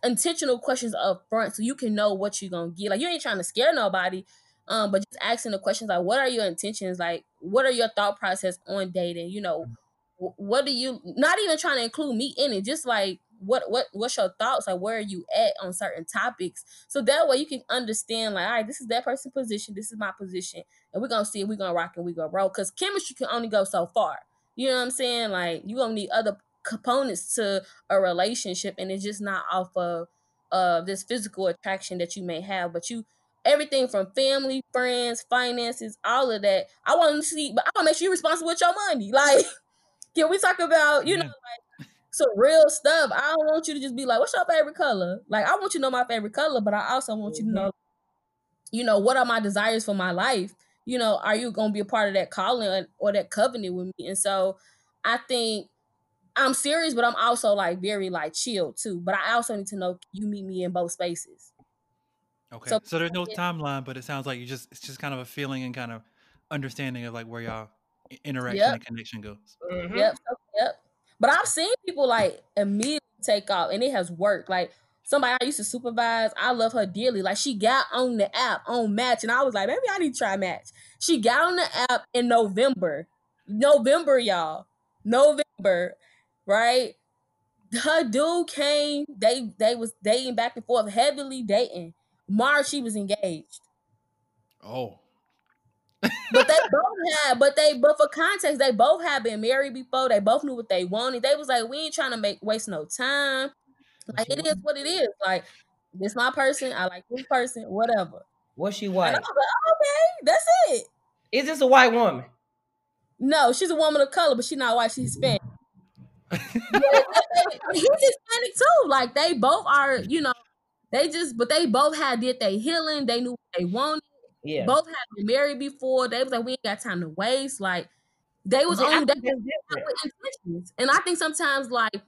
intentional questions up front so you can know what you're gonna get. Like you ain't trying to scare nobody. Um, but just asking the questions like what are your intentions? Like what are your thought process on dating? You know, what do you not even trying to include me in it, just like what what what's your thoughts? Like where are you at on certain topics? So that way you can understand like all right this is that person's position this is my position and we're gonna see if we're gonna rock and we're gonna roll because chemistry can only go so far. You know what i'm saying? Like you gonna need other components to a relationship and it's just not off of uh this physical attraction that you may have but you everything from family friends finances all of that i want to see but i want to make sure you're responsible with your money. [laughs] Like can we talk about you know like some real stuff. I don't want you to just be like, "What's your favorite color?" Like, I want you to know my favorite color, but I also want mm-hmm. you to mm-hmm. know, you know, what are my desires for my life. You know, are you gonna be a part of that calling or that covenant with me? And so, I think I'm serious, but I'm also like very like chill too. But I also need to know you meet me in both spaces. Okay. So, so there's no timeline, but it sounds like you just it's just kind of a feeling and kind of understanding of like where y'all interaction yep. and connection goes. Mm-hmm. Yep. Yep. But I've seen people like immediately take off and it has worked. Like somebody I used to supervise, I love her dearly. Like she got on the app on Match, and I was like, maybe I need to try Match. She got on the app in November, November, y'all, November, right? Her dude came. They they was dating back and forth, heavily dating. March, she was engaged. Oh but they both had, but they, but for context, they both had been married before. They both knew what they wanted. They was like, we ain't trying to make waste no time. Like it is what it is. Like this my person. I like this person. Whatever. Was she white? Like, okay, that's it. Is this a white woman? No, she's a woman of color, but she's not white. She's Hispanic. [laughs] he's Hispanic too. Like they both are, you know, they just, but they both had did they healing. They knew what they wanted. Yeah. Both had been married before. They was like, we ain't got time to waste. Like they was on that intentions. And I think sometimes like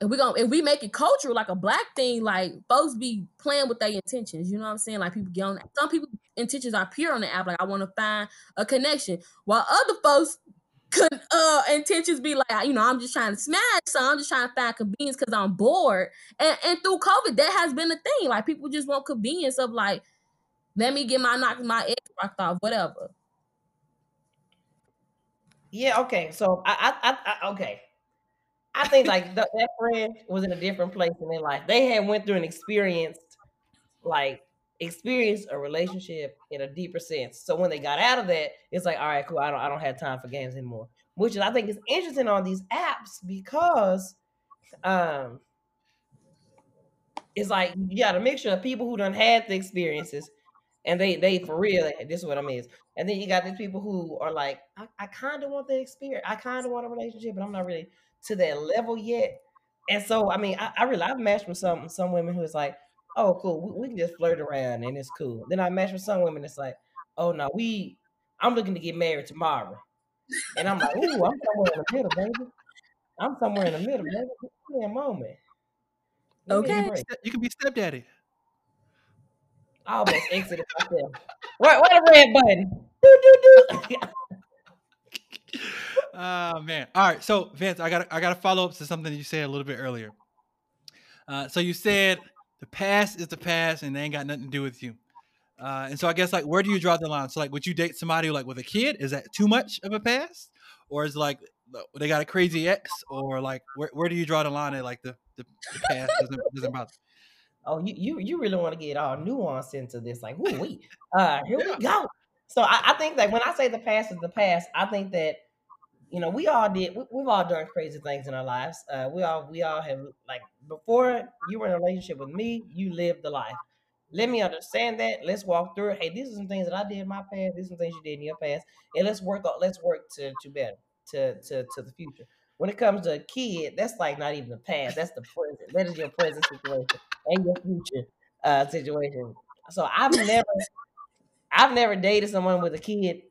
if we going if we make it cultural like a black thing, like folks be playing with their intentions. You know what I'm saying? Like people get on some people intentions are pure on the app. Like I want to find a connection. While other folks could uh intentions be like, you know, I'm just trying to smash, so I'm just trying to find convenience because I'm bored. And and through COVID, that has been a thing. Like people just want convenience of like, let me get my knock my egg rocked off, whatever. Yeah, okay. So I, I, I okay. I think like the, [laughs] that friend was in a different place in their life. They had went through an experience, like experienced a relationship in a deeper sense. So when they got out of that, it's like, all right, cool. I don't, I don't have time for games anymore. Which is, I think, is interesting on these apps because, um, it's like you got a mixture of people who done had the experiences and they they for real this is what i mean and then you got these people who are like i, I kind of want the experience i kind of want a relationship but i'm not really to that level yet. And so i mean i, I really i've matched with some some women who is like oh cool we, we, can just flirt around and it's cool. Then i match with some women it's like oh no we i'm looking to get married tomorrow. And i'm like ooh i'm somewhere in the middle baby. I'm somewhere in the middle baby. Give me a moment. Okay. you can be stepdaddy I almost exited myself. What? What a red button? Do do do. [laughs] Oh man. All right. So Vince, I got I got to follow up to something you said a little bit earlier. Uh, so you said the past is the past and they ain't got nothing to do with you. Uh, and so I guess like where do you draw the line? So like would you date somebody like with a kid? Is that too much of a past? Or is like they got a crazy ex? Or like where, where do you draw the line at like the, the, the past doesn't, doesn't bother? Oh, you you you really want to get all nuanced into this? Like, we? [laughs] Uh, here yeah. we go. So I, I, think that when I say the past is the past, I think that you know we all did. We, have all done crazy things in our lives. Uh, we all we all have like before you were in a relationship with me, you lived the life. Let me understand that. Let's walk through. Hey, these are some things that I did in my past. These are some things you did in your past, and let's work. On, Let's work to to better to to to the future. When it comes to a kid, that's like not even the past. That's the present. That is your present situation and your future uh, situation. So I've never, I've never dated someone with a kid,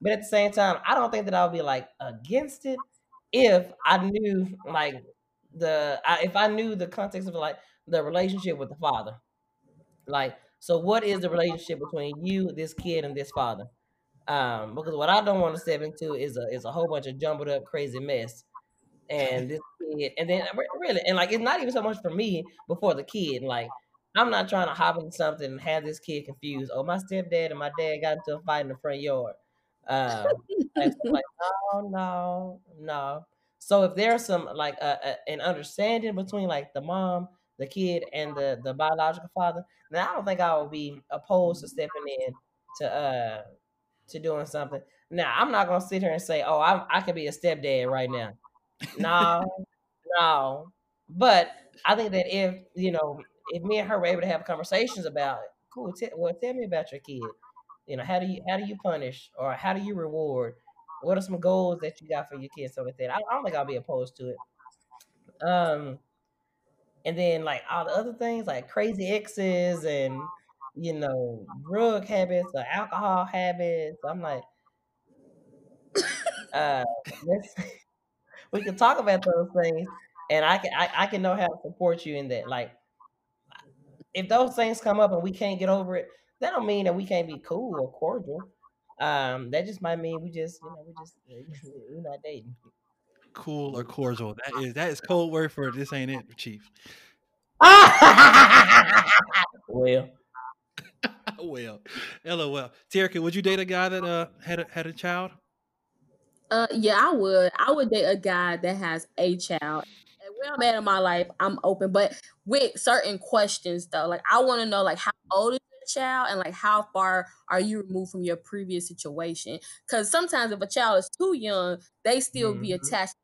but at the same time, I don't think that I would be like against it if I knew like the I, if I knew the context of like the relationship with the father. Like, so what is the relationship between you, this kid, and this father? Um, because what I don't want to step into is a is a whole bunch of jumbled up crazy mess and this kid, and then really, and like it's not even so much for me before the kid. Like I'm not trying to hop into something and have this kid confused. Oh, my stepdad and my dad got into a fight in the front yard. Um, like, no, no, no. So if there's some like uh, an understanding between like the mom, the kid, and the the biological father, then I don't think I would be opposed to stepping in to uh to doing something. Now I'm not gonna sit here and say, oh, I I can be a stepdad right now no, no. But I think that if you know, if me and her were able to have conversations about it, cool. T- well, tell me about your kid. You know, how do you how do you punish or how do you reward? What are some goals that you got for your kids? So like that, I, don't think I'll be opposed to it. Um, and then like all the other things like crazy exes and you know drug habits or alcohol habits. I'm like, uh, [laughs] let's we can talk about those things, and I can I, I can know how to support you in that. Like, if those things come up and we can't get over it, that don't mean that we can't be cool or cordial. Um, that just might mean we just you know we just [laughs] we're not dating. Cool or cordial. That is that is code word for this ain't it, Chief. [laughs] well. [laughs] well, lol. Terica, would you date a guy that uh had a, had a child? Uh, yeah, I would. I would date a guy that has a child. And where I'm at in my life, I'm open, but with certain questions though. Like I want to know like how old is your child and like how far are you removed from your previous situation? Because sometimes if a child is too young, they still mm-hmm. be attached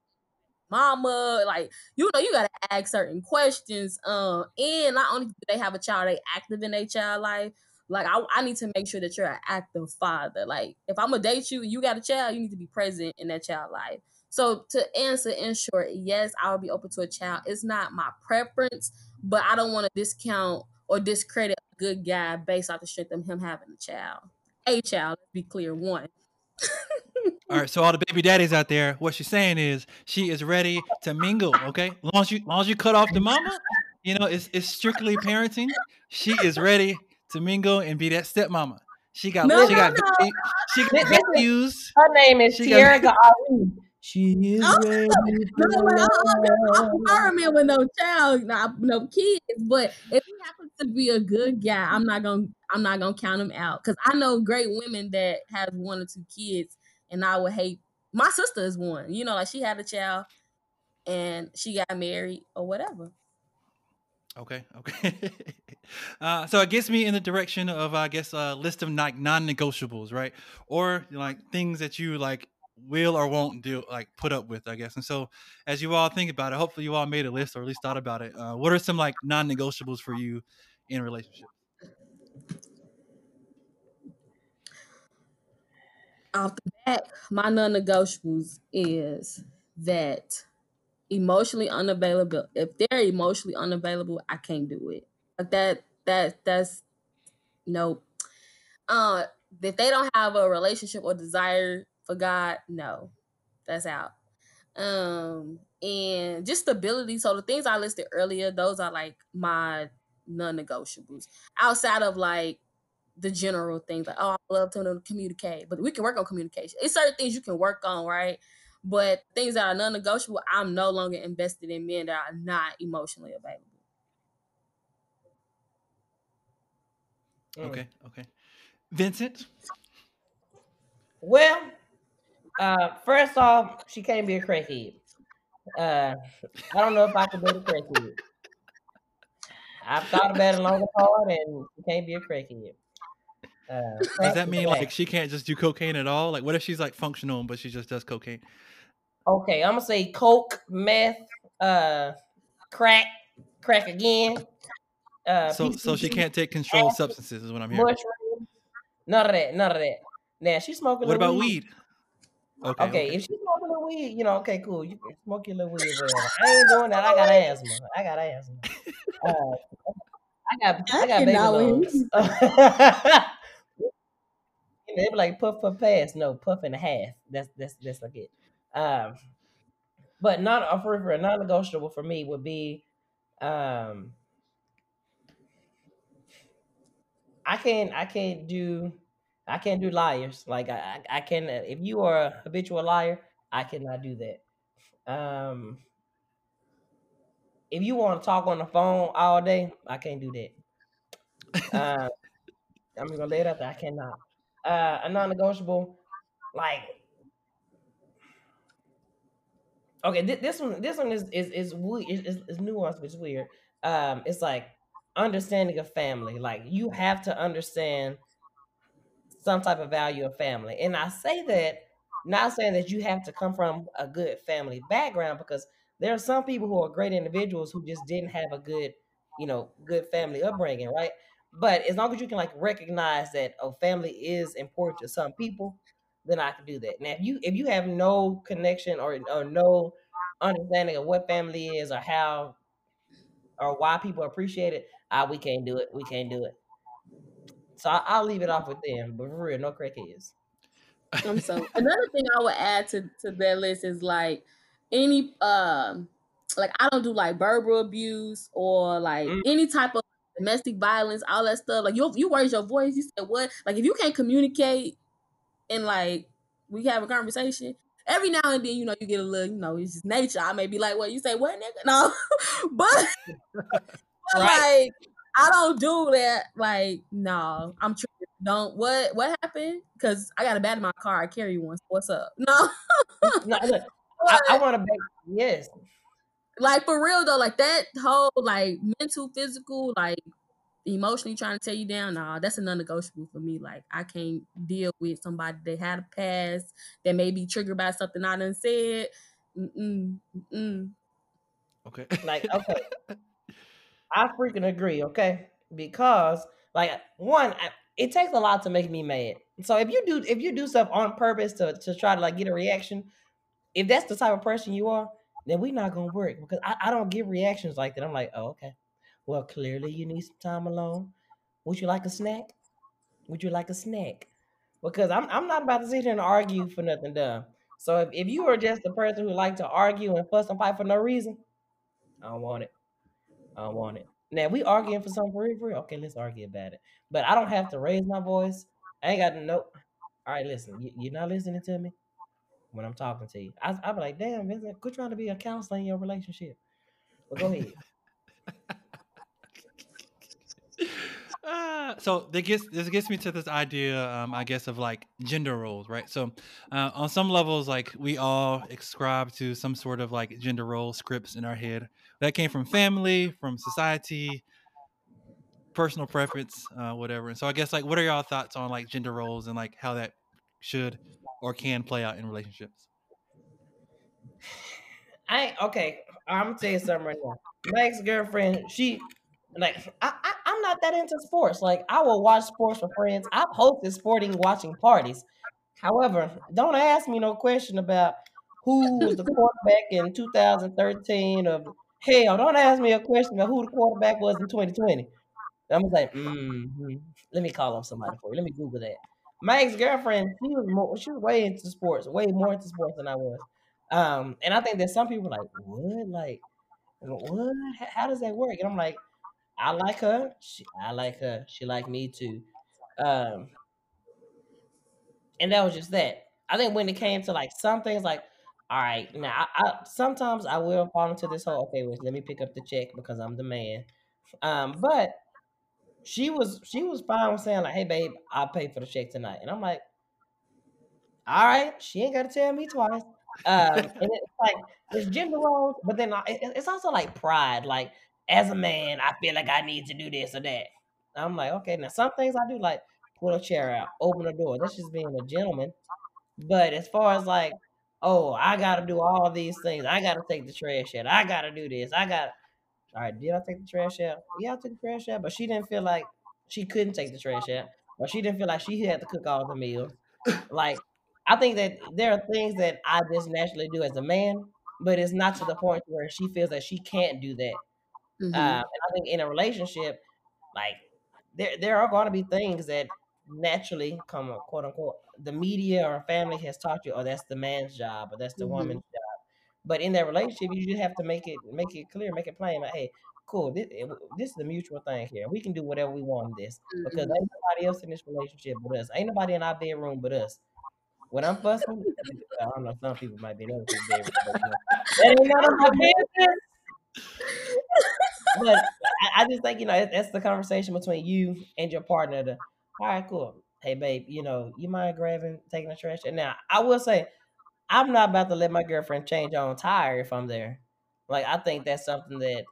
mama like you know you gotta ask certain questions um and not only do they have a child they active in their child life like I, I need to make sure that you're an active father. Like if I'm gonna date you, you got a child, you need to be present in that child life. So to answer in short, yes, I would be open to a child. It's not my preference, but I don't want to discount or discredit a good guy based off the strength of him having a child. A child, be clear, one. [laughs] all right, so all the baby daddies out there, what she's saying is she is ready to mingle. Okay, long as you, long as you cut off the mama, you know it's it's strictly parenting. She is ready to mingle and be that stepmama. She got no, she got no. she got values. Her name is Tierra Ali. She is oh, ready. No, I'm fireman with no child, no, no kids. But if he happens to be a good guy, I'm not gonna I'm not gonna count him out because I know great women that have one or two kids, and I would hate. My sister is one. You know, like she had a child, and she got married or whatever. Okay, okay. [laughs] uh, so it gets me in the direction of, I guess, a list of like non-negotiables, right? Or like things that you like will or won't do, like put up with, I guess. And so, as you all think about it, hopefully you all made a list or at least thought about it. Uh, what are some like non-negotiables for you in a relationship? Off the bat, my non-negotiables is that emotionally unavailable. If they're emotionally unavailable, I can't do it. Like that that that's no. Uh if they don't have a relationship or desire for God, no. That's out. Um and just stability. So the things I listed earlier, those are like my non-negotiables. Outside of like the general things like, oh, I love to communicate, but we can work on communication. It's certain things you can work on, right? But things that are non-negotiable, I'm no longer invested in men that are not emotionally available. Mm. Okay, okay. Vincent? Well, uh, first off, she can't be a crackhead. Uh, I don't know if I can be a crackhead. I've thought about it long and hard, and she can't be a crackhead. Uh, does that mean like she can't just do cocaine at all? Like, what if she's like functional but she just does cocaine? Okay, I'm gonna say coke, meth, uh, crack, crack again. Uh, so, so she can't take controlled substances, is what I'm hearing. Mushroom, none of that, none of that. Now she's smoking. What about weed? weed? Okay, okay, if she's smoking a weed, you know, okay, cool. You can smoke your little weed. I ain't doing that. I got asthma. I got asthma. Uh, I got [laughs] I got baby lungs. [laughs] they be like puff puff pass. No, puff and a half. That's that's that's like it. Um, but not a for, for non-negotiable for me would be um I can't I can't do I can't do liars. Like I I can if you are a habitual liar, I cannot do that. Um if you want to talk on the phone all day, I can't do that. uh, [laughs] I'm gonna lay it out there. I cannot. Uh, a non-negotiable, like okay, th- this one, this one is is is is, is nuanced, which is weird. Um, it's like understanding of family. Like you have to understand some type of value of family, and I say that not saying that you have to come from a good family background because there are some people who are great individuals who just didn't have a good, you know, good family upbringing, right? But as long as you can like recognize that oh, family is important to some people, then I can do that. Now, if you if you have no connection or or no understanding of what family is or how or why people appreciate it, ah, we can't do it. We can't do it. So I, will leave it off with them. But for real, no crackheads. Um, so another thing I would add to to that list is like any um like I don't do like verbal abuse or like mm. any type of domestic violence, all that stuff. Like you you raise your voice, you said what? Like if you can't communicate and like we have a conversation, every now and then, you know, you get a little, you know, it's just nature. I may be like, what you say, what nigga? No. [laughs] but, [laughs] but right. like I don't do that. Like, no, I'm true. Don't what what happened? Because I got a bat in my car. I carry one. So what's up? [laughs] No. no look, I, I want to yes. Like for real though, like that whole like mental, physical, like emotionally trying to tear you down, nah, that's a non-negotiable for me. Like I can't deal with somebody that had a past that may be triggered by something I done said. Mm-mm, mm-mm. Okay. [laughs] Like okay, [laughs] I freaking agree. Okay, because like one, I, it takes a lot to make me mad. So if you do if you do stuff on purpose to to try to like get a reaction, if that's the type of person you are, then we're not gonna work because I, I don't give reactions like that. I'm like, oh, okay. Well, clearly you need some time alone. Would you like a snack? Would you like a snack? Because I'm I'm not about to sit here and argue for nothing dumb. So if, if you are just a person who like to argue and fuss and fight for no reason, I don't want it. I don't want it. Now we arguing for something for real, Okay, let's argue about it. But I don't have to raise my voice. I ain't got no. know. All right, listen. You, you're not listening to me when I'm talking to you. I I be like, damn, Vincent, quit trying to be a counselor in your relationship. But go ahead. [laughs] Uh, so that gets this gets me to this idea, um, I guess, of like gender roles, right? So, uh, on some levels, like we all ascribe to some sort of like gender role scripts in our head. That came from family, from society, personal preference, uh, whatever. And so, I guess, like, what are y'all thoughts on like gender roles and like how that should or can play out in relationships? I okay. I'm gonna tell you something right now. My ex girlfriend, she like I, I I'm not that into sports. Like I will watch sports for friends. I've hosted sporting watching parties. However, don't ask me no question about who was the quarterback in 2013 of hell. Don't ask me a question about who the quarterback was in 2020. I'm like, mm-hmm. let me call up somebody for you. Let me Google that. My ex girlfriend, she was more, she was way into sports, way more into sports than I was. Um, and I think that some people like, what, like, what? How does that work? And I'm like, I like her. She, I like her. She like me too. Um, and that was just that. I think when it came to like some things, like all right, now I, I sometimes I will fall into this whole okay, well, let me pick up the check because I'm the man. Um, but she was she was fine with saying like, hey babe, I'll pay for the check tonight, and I'm like, all right, she ain't got to tell me twice. Um, and it's like there's gender roles, but then it's also like pride. Like as a man, I feel like I need to do this or that. I'm like, okay, now some things I do like pull a chair out, open a door. That's just being a gentleman. But as far as like, oh, I gotta do all these things. I gotta take the trash out. I gotta do this. I got all right, did I take the trash out? Yeah, I took the trash out, but she didn't feel like she couldn't take the trash out. Or she didn't feel like she had to cook all the meals. Like I think that there are things that I just naturally do as a man, but it's not to the point where she feels that she can't do that. Mm-hmm. Uh, and I think in a relationship, like there there are going to be things that naturally come up, quote unquote the media or family has taught you, oh, that's the man's job or that's the mm-hmm. woman's job. But in that relationship, you just have to make it make it clear, make it plain. Like, hey, cool, this, this is a mutual thing here. We can do whatever we want in this because mm-hmm. ain't nobody else in this relationship but us. Ain't nobody in our bedroom but us. When I'm fussing, I don't know. Some people might be in other people's bedroom. that ain't none of my business. But I, I, just think you know that's the conversation between you and your partner. To, all right, cool. Hey, babe, you know, you mind grabbing, taking the trash? And now I will say, I'm not about to let my girlfriend change own tire if I'm there. Like I think that's something that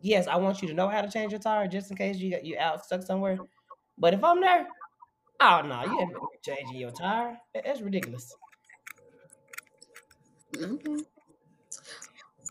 yes, I want you to know how to change your tire just in case you you out stuck somewhere. But if I'm there, oh no, you ain't changing your tire. That's ridiculous. Mm-hmm.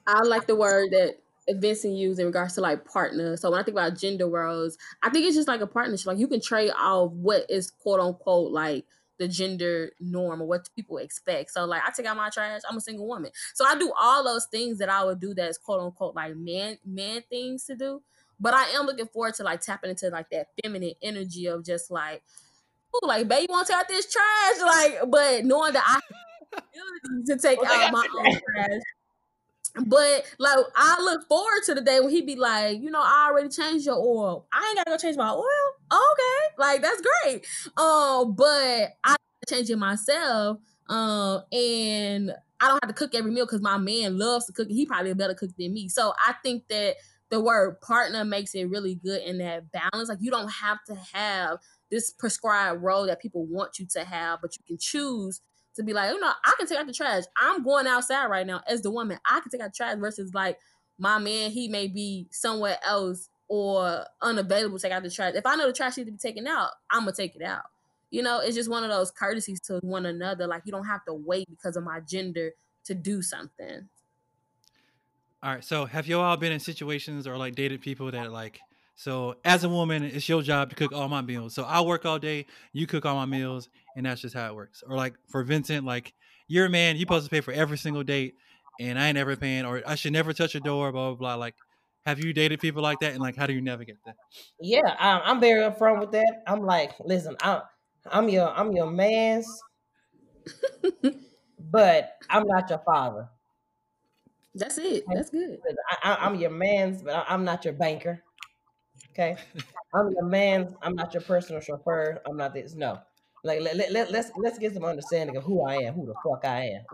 I like the word that Vincent used in regards to like partner. So when I think about gender roles, I think it's just like a partnership. Like you can trade off what is quote unquote like the gender norm or what people expect. So like I take out my trash, I'm a single woman. So I do all those things that I would do that's quote unquote like man man things to do. But I am looking forward to like tapping into like that feminine energy of just like, oh, like baby, want to take out this trash, like, but knowing that I to take out my own trash but like I look forward to the day when he be like, you know, I already changed your oil. I ain't gotta go change my oil. Okay, like that's great. Um, but I change it myself. Um, and I don't have to cook every meal because my man loves to cook. He probably a better cook than me. So I think that the word partner makes it really good in that balance. Like you don't have to have this prescribed role that people want you to have, but you can choose to be like, you know, I can take out the trash. I'm going outside right now as the woman. I can take out the trash versus like my man, he may be somewhere else or unavailable to take out the trash. If I know the trash needs to be taken out, I'm gonna take it out. You know, it's just one of those courtesies to one another. Like you don't have to wait because of my gender to do something. All right. So have you all been in situations or like dated people that like so as a woman, it's your job to cook all my meals. So I work all day, you cook all my meals, and that's just how it works. Or like for Vincent, like you're a man, you're supposed to pay for every single date, and I ain't ever paying, or I should never touch a door, blah blah blah. Like, have you dated people like that, and like how do you navigate that? Yeah, um, I'm very upfront with that. I'm like, listen, I'm I'm your I'm your man's, but I'm not your father. That's it. That's good. I, am your man's, but I'm not your banker. Okay, [laughs] I'm your man. I'm not your personal chauffeur. I'm not this. No, like let, let, let, let's let's get some understanding of who I am, who the fuck I am.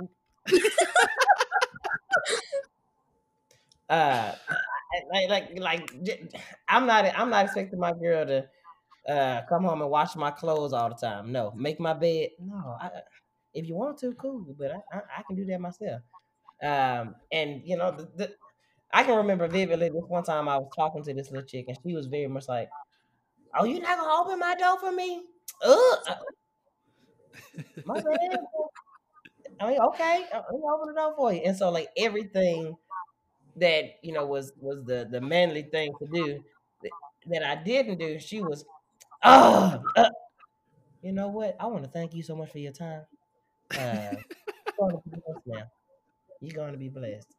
uh, like like like I'm not I'm not expecting my girl to uh come home and wash my clothes all the time. No, make my bed. No, I, if you want to, cool, but I, I, I can do that myself. Um, and you know the, the I can remember vividly this one time I was talking to this little chick and she was very much like, "Oh, you not gonna open my door for me?" Ugh. [laughs] my bad. I mean, okay, I'm open the door for you. And so, like everything that you know was was the the manly thing to do that, that I didn't do, she was, oh, uh, you know what? I want to thank you so much for your time. Uh, now. You're going to be blessed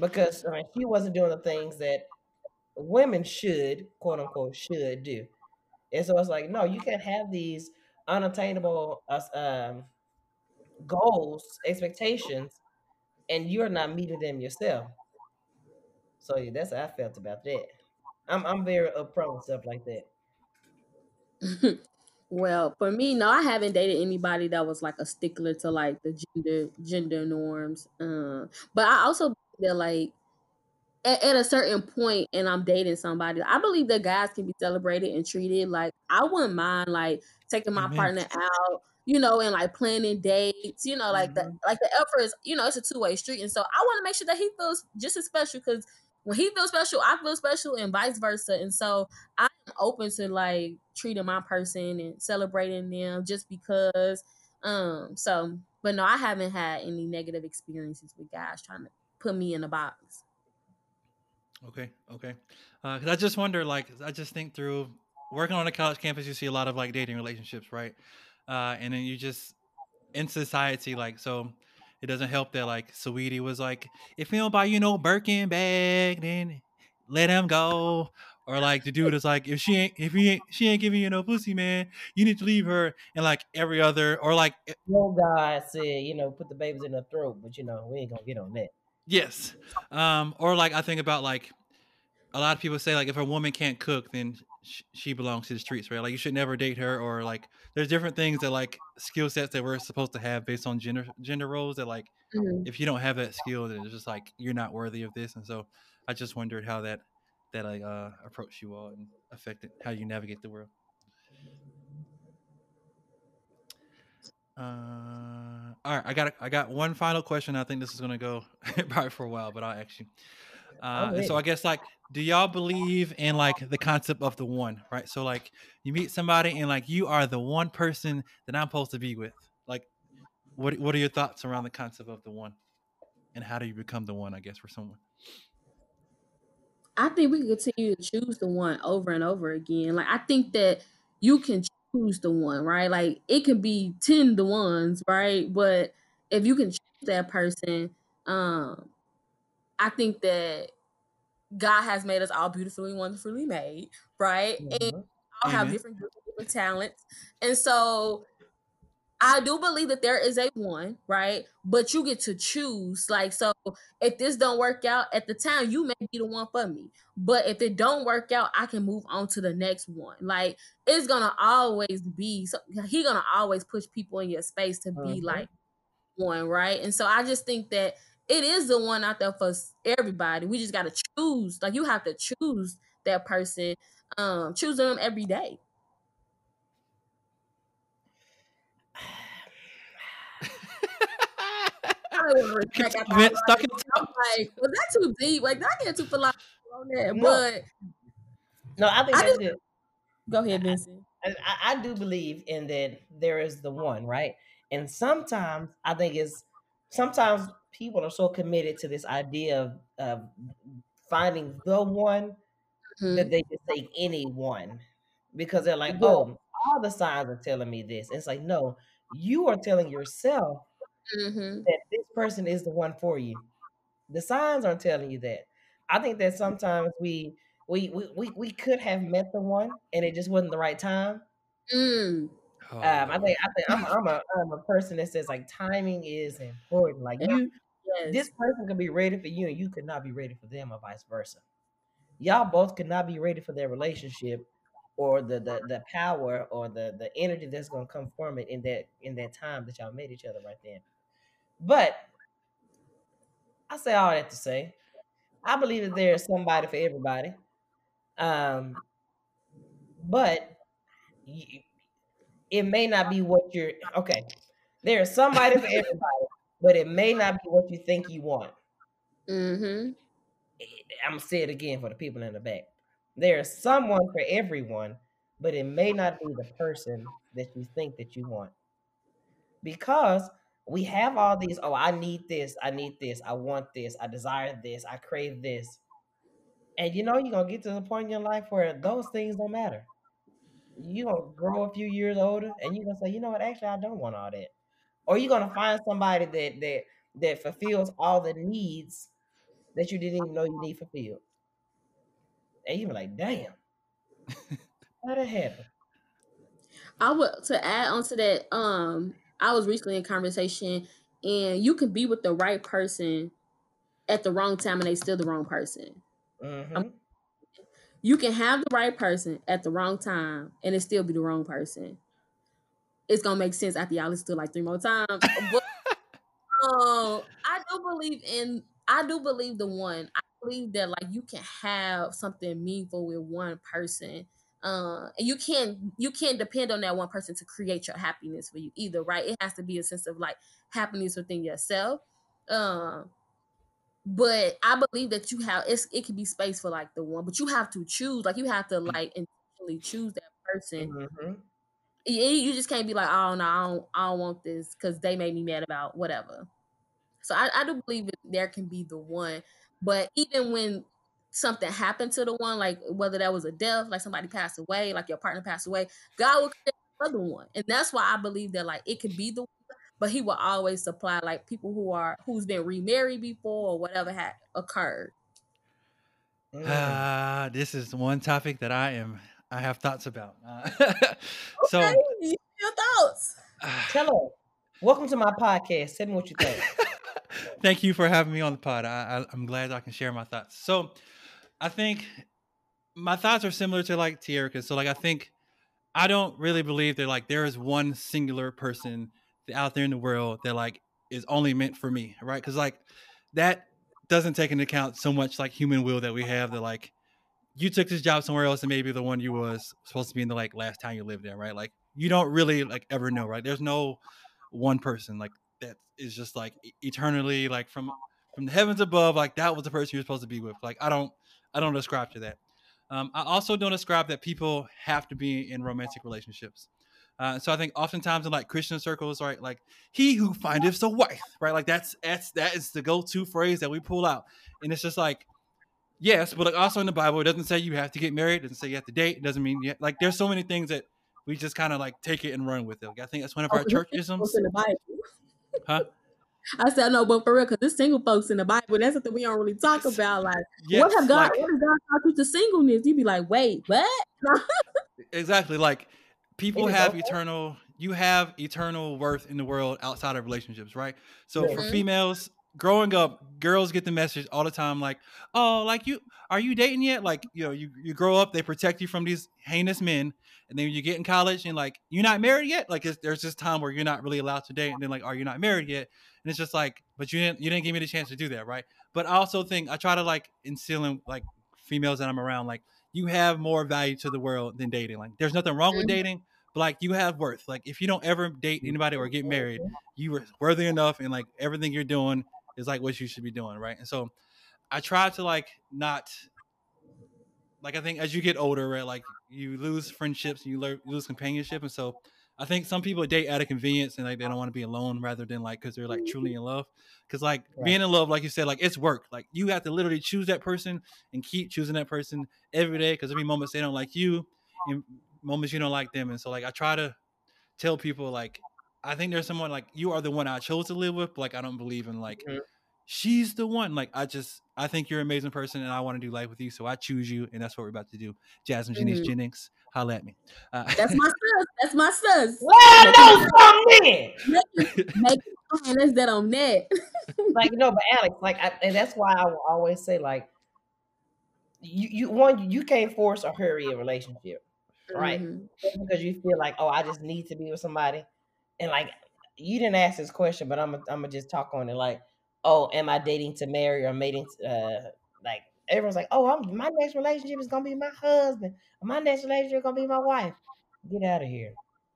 because I mean, she wasn't doing the things that women should, quote unquote, should do. And so it's like, no, you can't have these unattainable uh, um, goals, expectations, and you're not meeting them yourself. So yeah, that's how I felt about that. I'm I'm very upfront with stuff like that. [laughs] well, for me, no, I haven't dated anybody that was like a stickler to like the gender gender norms. Uh, but I also feel like at, at, a certain point and I'm dating somebody, I believe that guys can be celebrated and treated. Like I wouldn't mind like taking my Amen. partner out, you know, and like planning dates, you know, like mm-hmm. the like the effort is, you know, it's a two way street. And so I want to make sure that he feels just as special because when he feels special, I feel special and vice versa. And so I'm open to like treating my person and celebrating them just because. Um, so but no, I haven't had any negative experiences with guys trying to put me in a box. Okay, okay. Because uh, I just wonder, like, I just think through working on a college campus, you see a lot of like dating relationships, right? Uh, and then you just in society, like, so it doesn't help that like Saweetie was like, if he don't buy you no Birkin bag, then let him go. Or like the dude is like, if she ain't, if he ain't, she ain't giving you no pussy, man, you need to leave her. And like every other, or like, no guy said, you know, put the babies in the throat, but you know, we ain't gonna get on that. Yes. Um, or like I think about like a lot of people say like if a woman can't cook, then sh- she belongs to the streets, right? Like you should never date her, or like there's different things that like skill sets that we're supposed to have based on gender gender roles. That like mm-hmm. if you don't have that skill, then it's just like you're not worthy of this. And so I just wondered how that that like uh approached you all and affected how you navigate the world. Uh, all right, I got I got one final question. I think this is gonna go [laughs] probably for a while, but I'll ask you. Uh, so I guess like, do y'all believe in like the concept of the one, right? So like, you meet somebody and like you are the one person that I'm supposed to be with. Like, what what are your thoughts around the concept of the one, and how do you become the one? I guess for someone. I think we can continue to choose the one over and over again. Like I think that you can choose the one, right? Like it could be 10 the ones, right? But if you can choose that person, um, I think that God has made us all beautifully, wonderfully made, right? Mm-hmm. And all have different, different talents. And so I do believe that there is a one, right? But you get to choose. Like, so if this don't work out at the time, you may be the one for me. But if it don't work out, I can move on to the next one. Like, it's gonna always be so he gonna always push people in your space to be mm-hmm. like one, right? And so I just think that it is the one out there for everybody. We just gotta choose. Like you have to choose that person. Um, choose them every day. I want to respect after Man, [laughs] stuck in like, was that too deep? Like, that get too philosophical on that. No. But no, I think I that's just, good. Go ahead, Vincent. I, I, I do believe in that there is the one, right? And sometimes I think it's sometimes people are so committed to this idea of, of finding the one mm-hmm. that they just take any one because they're like, oh, all the signs are telling me this. It's like, no, you are telling yourself mm-hmm. that this person is the one for you. The signs aren't telling you that. I think that sometimes we we we we, we could have met the one and it just wasn't the right time. Mm. Oh. Um, I think I think I'm, I'm a I'm a person that says like timing is important. Like you, yes. this person could be ready for you, and you could not be ready for them, or vice versa. Y'all both could not be ready for their relationship, or the the, the power or the the energy that's going to come from it in that in that time that y'all met each other right then. But I say all that to say, I believe that there is somebody for everybody. Um, but it may not be what you're okay. There is somebody for everybody, but it may not be what you think you want. Mm-hmm. I'm gonna say it again for the people in the back. There is someone for everyone, but it may not be the person that you think that you want. Because we have all these, oh, I need this, I need this, I want this, I desire this, I crave this. And you know, you're gonna get to the point in your life where those things don't matter you're gonna grow a few years older and you're gonna say, you know what, actually I don't want all that. Or you're gonna find somebody that that that fulfills all the needs that you didn't even know you need fulfilled. And you be like, damn, [laughs] how that happen? I would to add on to that, um, I was recently in conversation and you can be with the right person at the wrong time and they still the wrong person. Mm-hmm. You can have the right person at the wrong time and it still be the wrong person. It's gonna make sense after y'all listen to like three more times. [laughs] But um, I do believe in I do believe the one. I believe that like you can have something meaningful with one person. Uh, and you can't you can't depend on that one person to create your happiness for you either, right? It has to be a sense of like happiness within yourself. Um, but I believe that you have it's it can be space for like the one, but you have to choose. Like you have to like intentionally choose that person. Mhm. You, you just can't be like, oh no, I don't, I don't want this because they made me mad about whatever. So I, I do believe that there can be the one, but even when something happened to the one, like whether that was a death, like somebody passed away, like your partner passed away, God will create another one, and that's why I believe that like it could be the one, but He will always supply like people who are who's been remarried before or whatever had occurred. Ah, this is one topic that I am I have thoughts about. Uh, [laughs] so Okay, you- your thoughts. Tell her. Welcome to my podcast. Tell me what you think. [laughs] Thank you for having me on the pod. I, I, I'm glad I can share my thoughts. So, I think my thoughts are similar to like Tierra. So, like, I think I don't really believe that like there is one singular person out there in the world that like is only meant for me, right? Because like that doesn't take into account so much like human will that we have that like you took this job somewhere else and maybe the one you was supposed to be in the like last time you lived there, right? Like you don't really like ever know, right? There's no one person like that is just like eternally like from from the heavens above, like that was the person you're supposed to be with. Like I don't I don't ascribe to that. Um, I also don't ascribe that people have to be in romantic relationships. Uh, so I think oftentimes in like Christian circles, right, like he who findeth a wife, right, like that's that's that is the go-to phrase that we pull out, and it's just like yes, but like also in the Bible, it doesn't say you have to get married, it doesn't say you have to date, it doesn't mean you have, like there's so many things that we just kind of like take it and run with it. Like, I think that's one of Oh, our church isms. in the Bible. Huh? I said no, but for real, because there's single folks in the Bible. That's something we don't really talk about. Like, Yes, what have God? like- what has God taught you to singleness? You'd be like, wait, what? exactly like people have okay. eternal you have eternal worth in the world outside of relationships right so for Mhm. females growing up girls get the message all the time like oh like you are you dating yet like you know you, you grow up they protect you from these heinous men and then you get in college and like you're not married yet like it's, there's this time where you're not really allowed to date and then like are you not married yet and it's just like but you didn't you didn't give me the chance to do that right but i also think i try to like instill in like females that i'm around like you have more value to the world than dating. Like, there's nothing wrong with Mhm. dating, but like, you have worth. Like, if you don't ever date anybody or get married, you are worthy enough, and like everything you're doing is like what you should be doing, right? And so, I try to like not, like, I think as you get older, right, like you lose friendships, you lear- lose companionship, and so. I think some people date out of convenience and like they don't want to be alone rather than like because they're like truly in love. Because like Right. being in love, like you said, like it's work. Like you have to literally choose that person and keep choosing that person every day because there'll be moments they don't like you and moments you don't like them. And so like I try to tell people like I think there's someone like you are the one I chose to live with, but like I don't believe in like Mhm. She's the one. Like I just I think you're an amazing person and I want to do life with you. So I choose you and that's what we're about to do. Jasmine Jennings Mhm. Jennings, holla at me. Uh, That's my [laughs] sus. That's my sus. Well, I know something. Make it that's that on [laughs] net. like you know, but Alex, like, I, and that's why I will always say, like, you, you one, you can't force or hurry a relationship, right? Mhm. Because you feel like, oh, I just need to be with somebody, and like, you didn't ask this question, but I'm, I'm gonna just talk on it. Like, oh, am I dating to marry or mating? To, uh, like, everyone's like, oh, I'm my next relationship is gonna be my husband. My next relationship is gonna be my wife. Get out of here.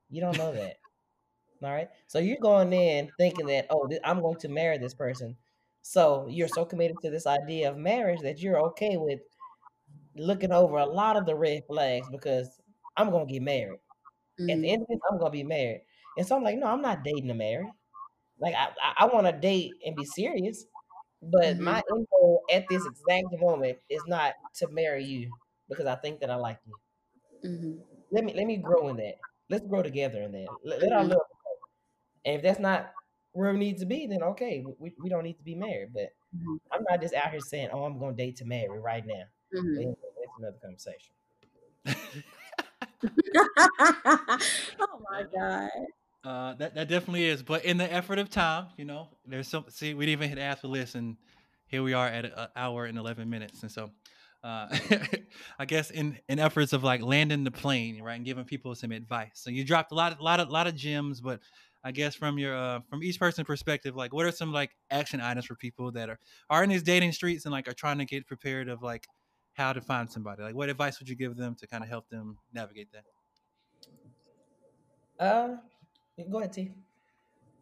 You don't know that. All right. So you're going in thinking that, oh, th- I'm going to marry this person. So you're so committed to this idea of marriage that you're okay with looking over a lot of the red flags because I'm going to get married. At Mhm. the end of this, I'm going to be married. And so I'm like, no, I'm not dating to marry. Like, I, I, want to date and be serious. But Mhm. my end goal at this exact moment is not to marry you because I think that I like you. Mhm. Let me let me grow in that. Let's grow together in that. Let, let our Mhm. love grow. And if that's not where we need to be, then okay, we, we don't need to be married. But Mhm. I'm not just out here saying, "Oh, I'm going to date to marry right now." Mhm. anyway, that's another conversation. [laughs] oh my [laughs] god. Uh, that that definitely is. But in the effort of time, you know, there's some. See, we didn't even hit after list, and here we are at an hour and eleven minutes. And so, uh, [laughs] I guess in in efforts of like landing the plane, right, and giving people some advice. So you dropped a lot, of, lot of, lot of gems, but I guess from your uh, from each person's perspective, like what are some like action items for people that are are in these dating streets and like are trying to get prepared of like how to find somebody? Like what advice would you give them to kind of help them navigate that? Uh, go ahead, T.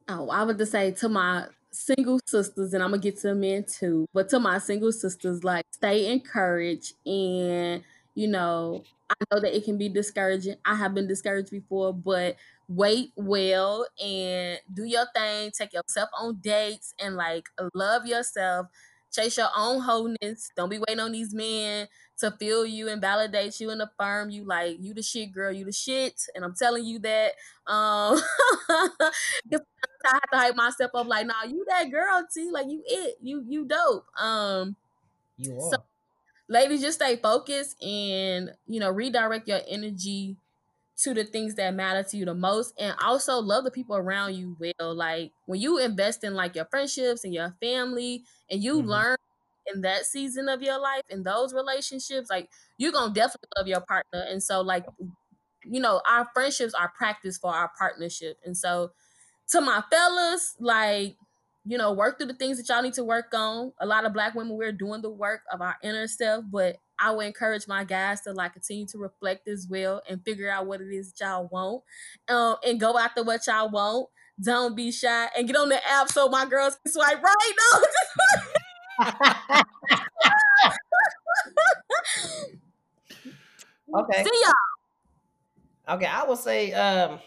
Oh, I would just say to my single sisters, and I'm gonna get to men too, but to my single sisters, like stay encouraged and you know, I know that it can be discouraging. I have been discouraged before, but wait well and do your thing. Take yourself on dates and like love yourself. Chase your own wholeness. Don't be waiting on these men to feel you and validate you and affirm you like you the shit girl you the shit and i'm telling you that um [laughs] i have to hype myself up like nah you that girl t like you it you you dope um you are. so ladies just stay focused and you know redirect your energy to the things that matter to you the most and also love the people around you well like when you invest in like your friendships and your family and you mm-hmm. learn in that season of your life in those relationships like you're gonna definitely love your partner. And so like you know our friendships are practice for our partnership. And so to my fellas like you know work through the things that y'all need to work on. A lot of black women we're doing the work of our inner self but i would encourage my guys to like continue to reflect as well and figure out what it is y'all want um, and go after what y'all want. Don't be shy and get on the app so my girls can swipe right. [laughs] Now [laughs] okay. See y'all. Okay, I will say, um,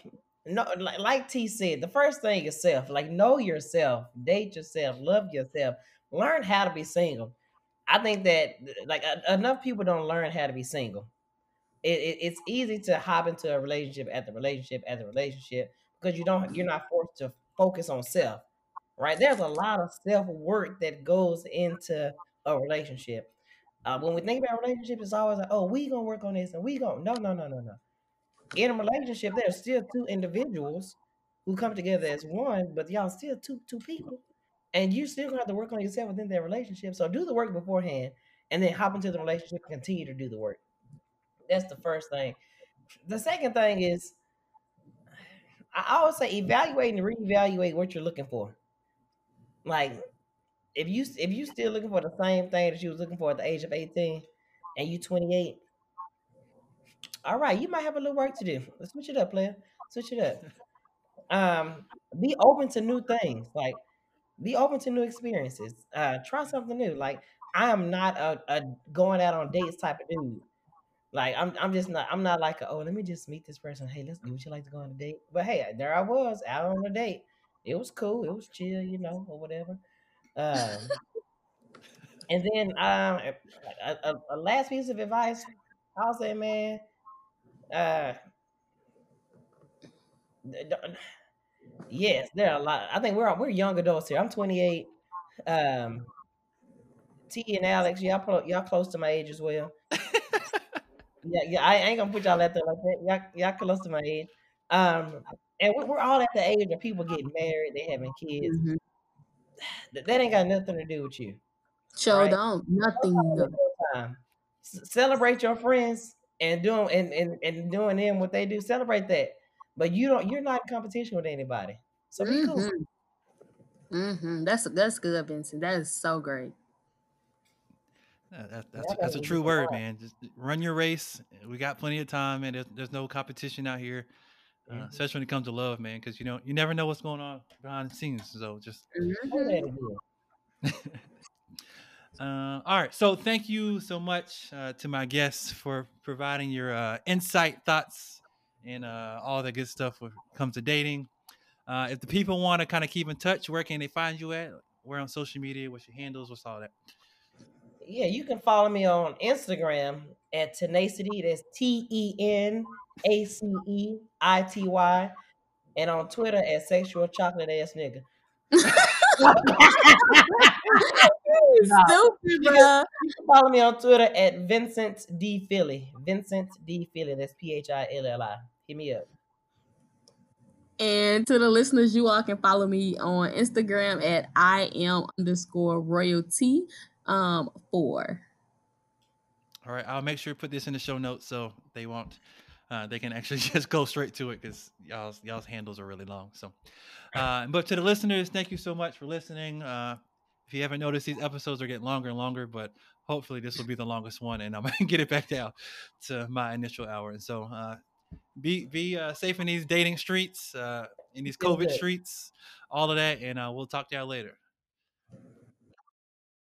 no, like, like T said, the first thing is self. Like, know yourself, date yourself, love yourself, learn how to be single. I think that like enough people don't learn how to be single. It, it, it's easy to hop into a relationship at the relationship at the relationship because you don't you're not forced to focus on self right? There's a lot of self work that goes into a relationship. Uh, when we think about relationships, it's always like, oh, we gonna work on this and we gonna no, no, no, no, no. In a relationship, there's still two individuals who come together as one, but y'all still two two people, and you still gonna have to work on yourself within that relationship. So do the work beforehand, and then hop into the relationship and continue to do the work. That's the first thing. The second thing is, I always say evaluate and reevaluate what you're looking for. Like if you if you still looking for the same thing that you was looking for at the age of 18 and you 28, all right, you might have a little work to do. Let's switch it up, player. Switch it up. Um, be open to new things. Like be open to new experiences. Uh, try something new. Like I am not a, a going out on dates type of dude. Like I'm, I'm just not. I'm not like, a, oh, let me just meet this person. Hey, let's. Do would you like to go on a date? But hey, there I was out on a date it was cool. It was chill, you know, or whatever. Um, and then um, a, a, a, last piece of advice, I'll say, man, uh, yes, there are a lot. I think we're we're young adults here. I'm 28. Um, T and Alex, y'all y'all close to my age as well. [laughs] yeah, yeah, I ain't gonna put y'all at there like that. Y'all, y'all close to my age. Um, and we're all at the age of people getting married, they having kids. Mm-hmm. [sighs] That ain't got nothing to do with you. Sure right? don't. Nothing. Celebrate your friends and doing and, and, and doing them what they do. Celebrate that. But you don't you're not in competition with anybody. So be mm-hmm. cool. Mm-hmm. That's that's good, Vincent. That is so great. That, that's, that's a true word, man. Just run your race. We got plenty of time, and there's, there's no competition out here. Uh, mm-hmm. especially when it comes to love, man, because you know you never know what's going on behind the scenes. So just. Mm-hmm. [laughs] uh, all right, so thank you so much uh, to my guests for providing your uh, insight, thoughts, and uh, all the good stuff when it comes to dating. Uh, if the people want to kind of keep in touch, where can they find you at? Where on social media? What's your handles? What's all that? Yeah, you can follow me on Instagram at tenacity. That's T E N A C E I T Y, and on Twitter at sexual chocolate ass nigga. [laughs] Stupid, bro. You can follow me on Twitter at Vincent D Philly. Vincent D Philly. That's P H I L L I. Hit me up. And to the listeners, you all can follow me on Instagram at I am underscore royalty um four. All right, I'll make sure to put this in the show notes so they won't. Uh, they can actually [laughs] just go straight to it because y'all's y'all's handles are really long. So, uh, but to the listeners, thank you so much for listening. Uh, if you haven't noticed, these episodes are getting longer and longer, but hopefully this will be the longest one, and I'm gonna [laughs] get it back down to my initial hour. And so, uh, be be uh, safe in these dating streets, uh, in these COVID streets, all of that, and uh, we'll talk to y'all later.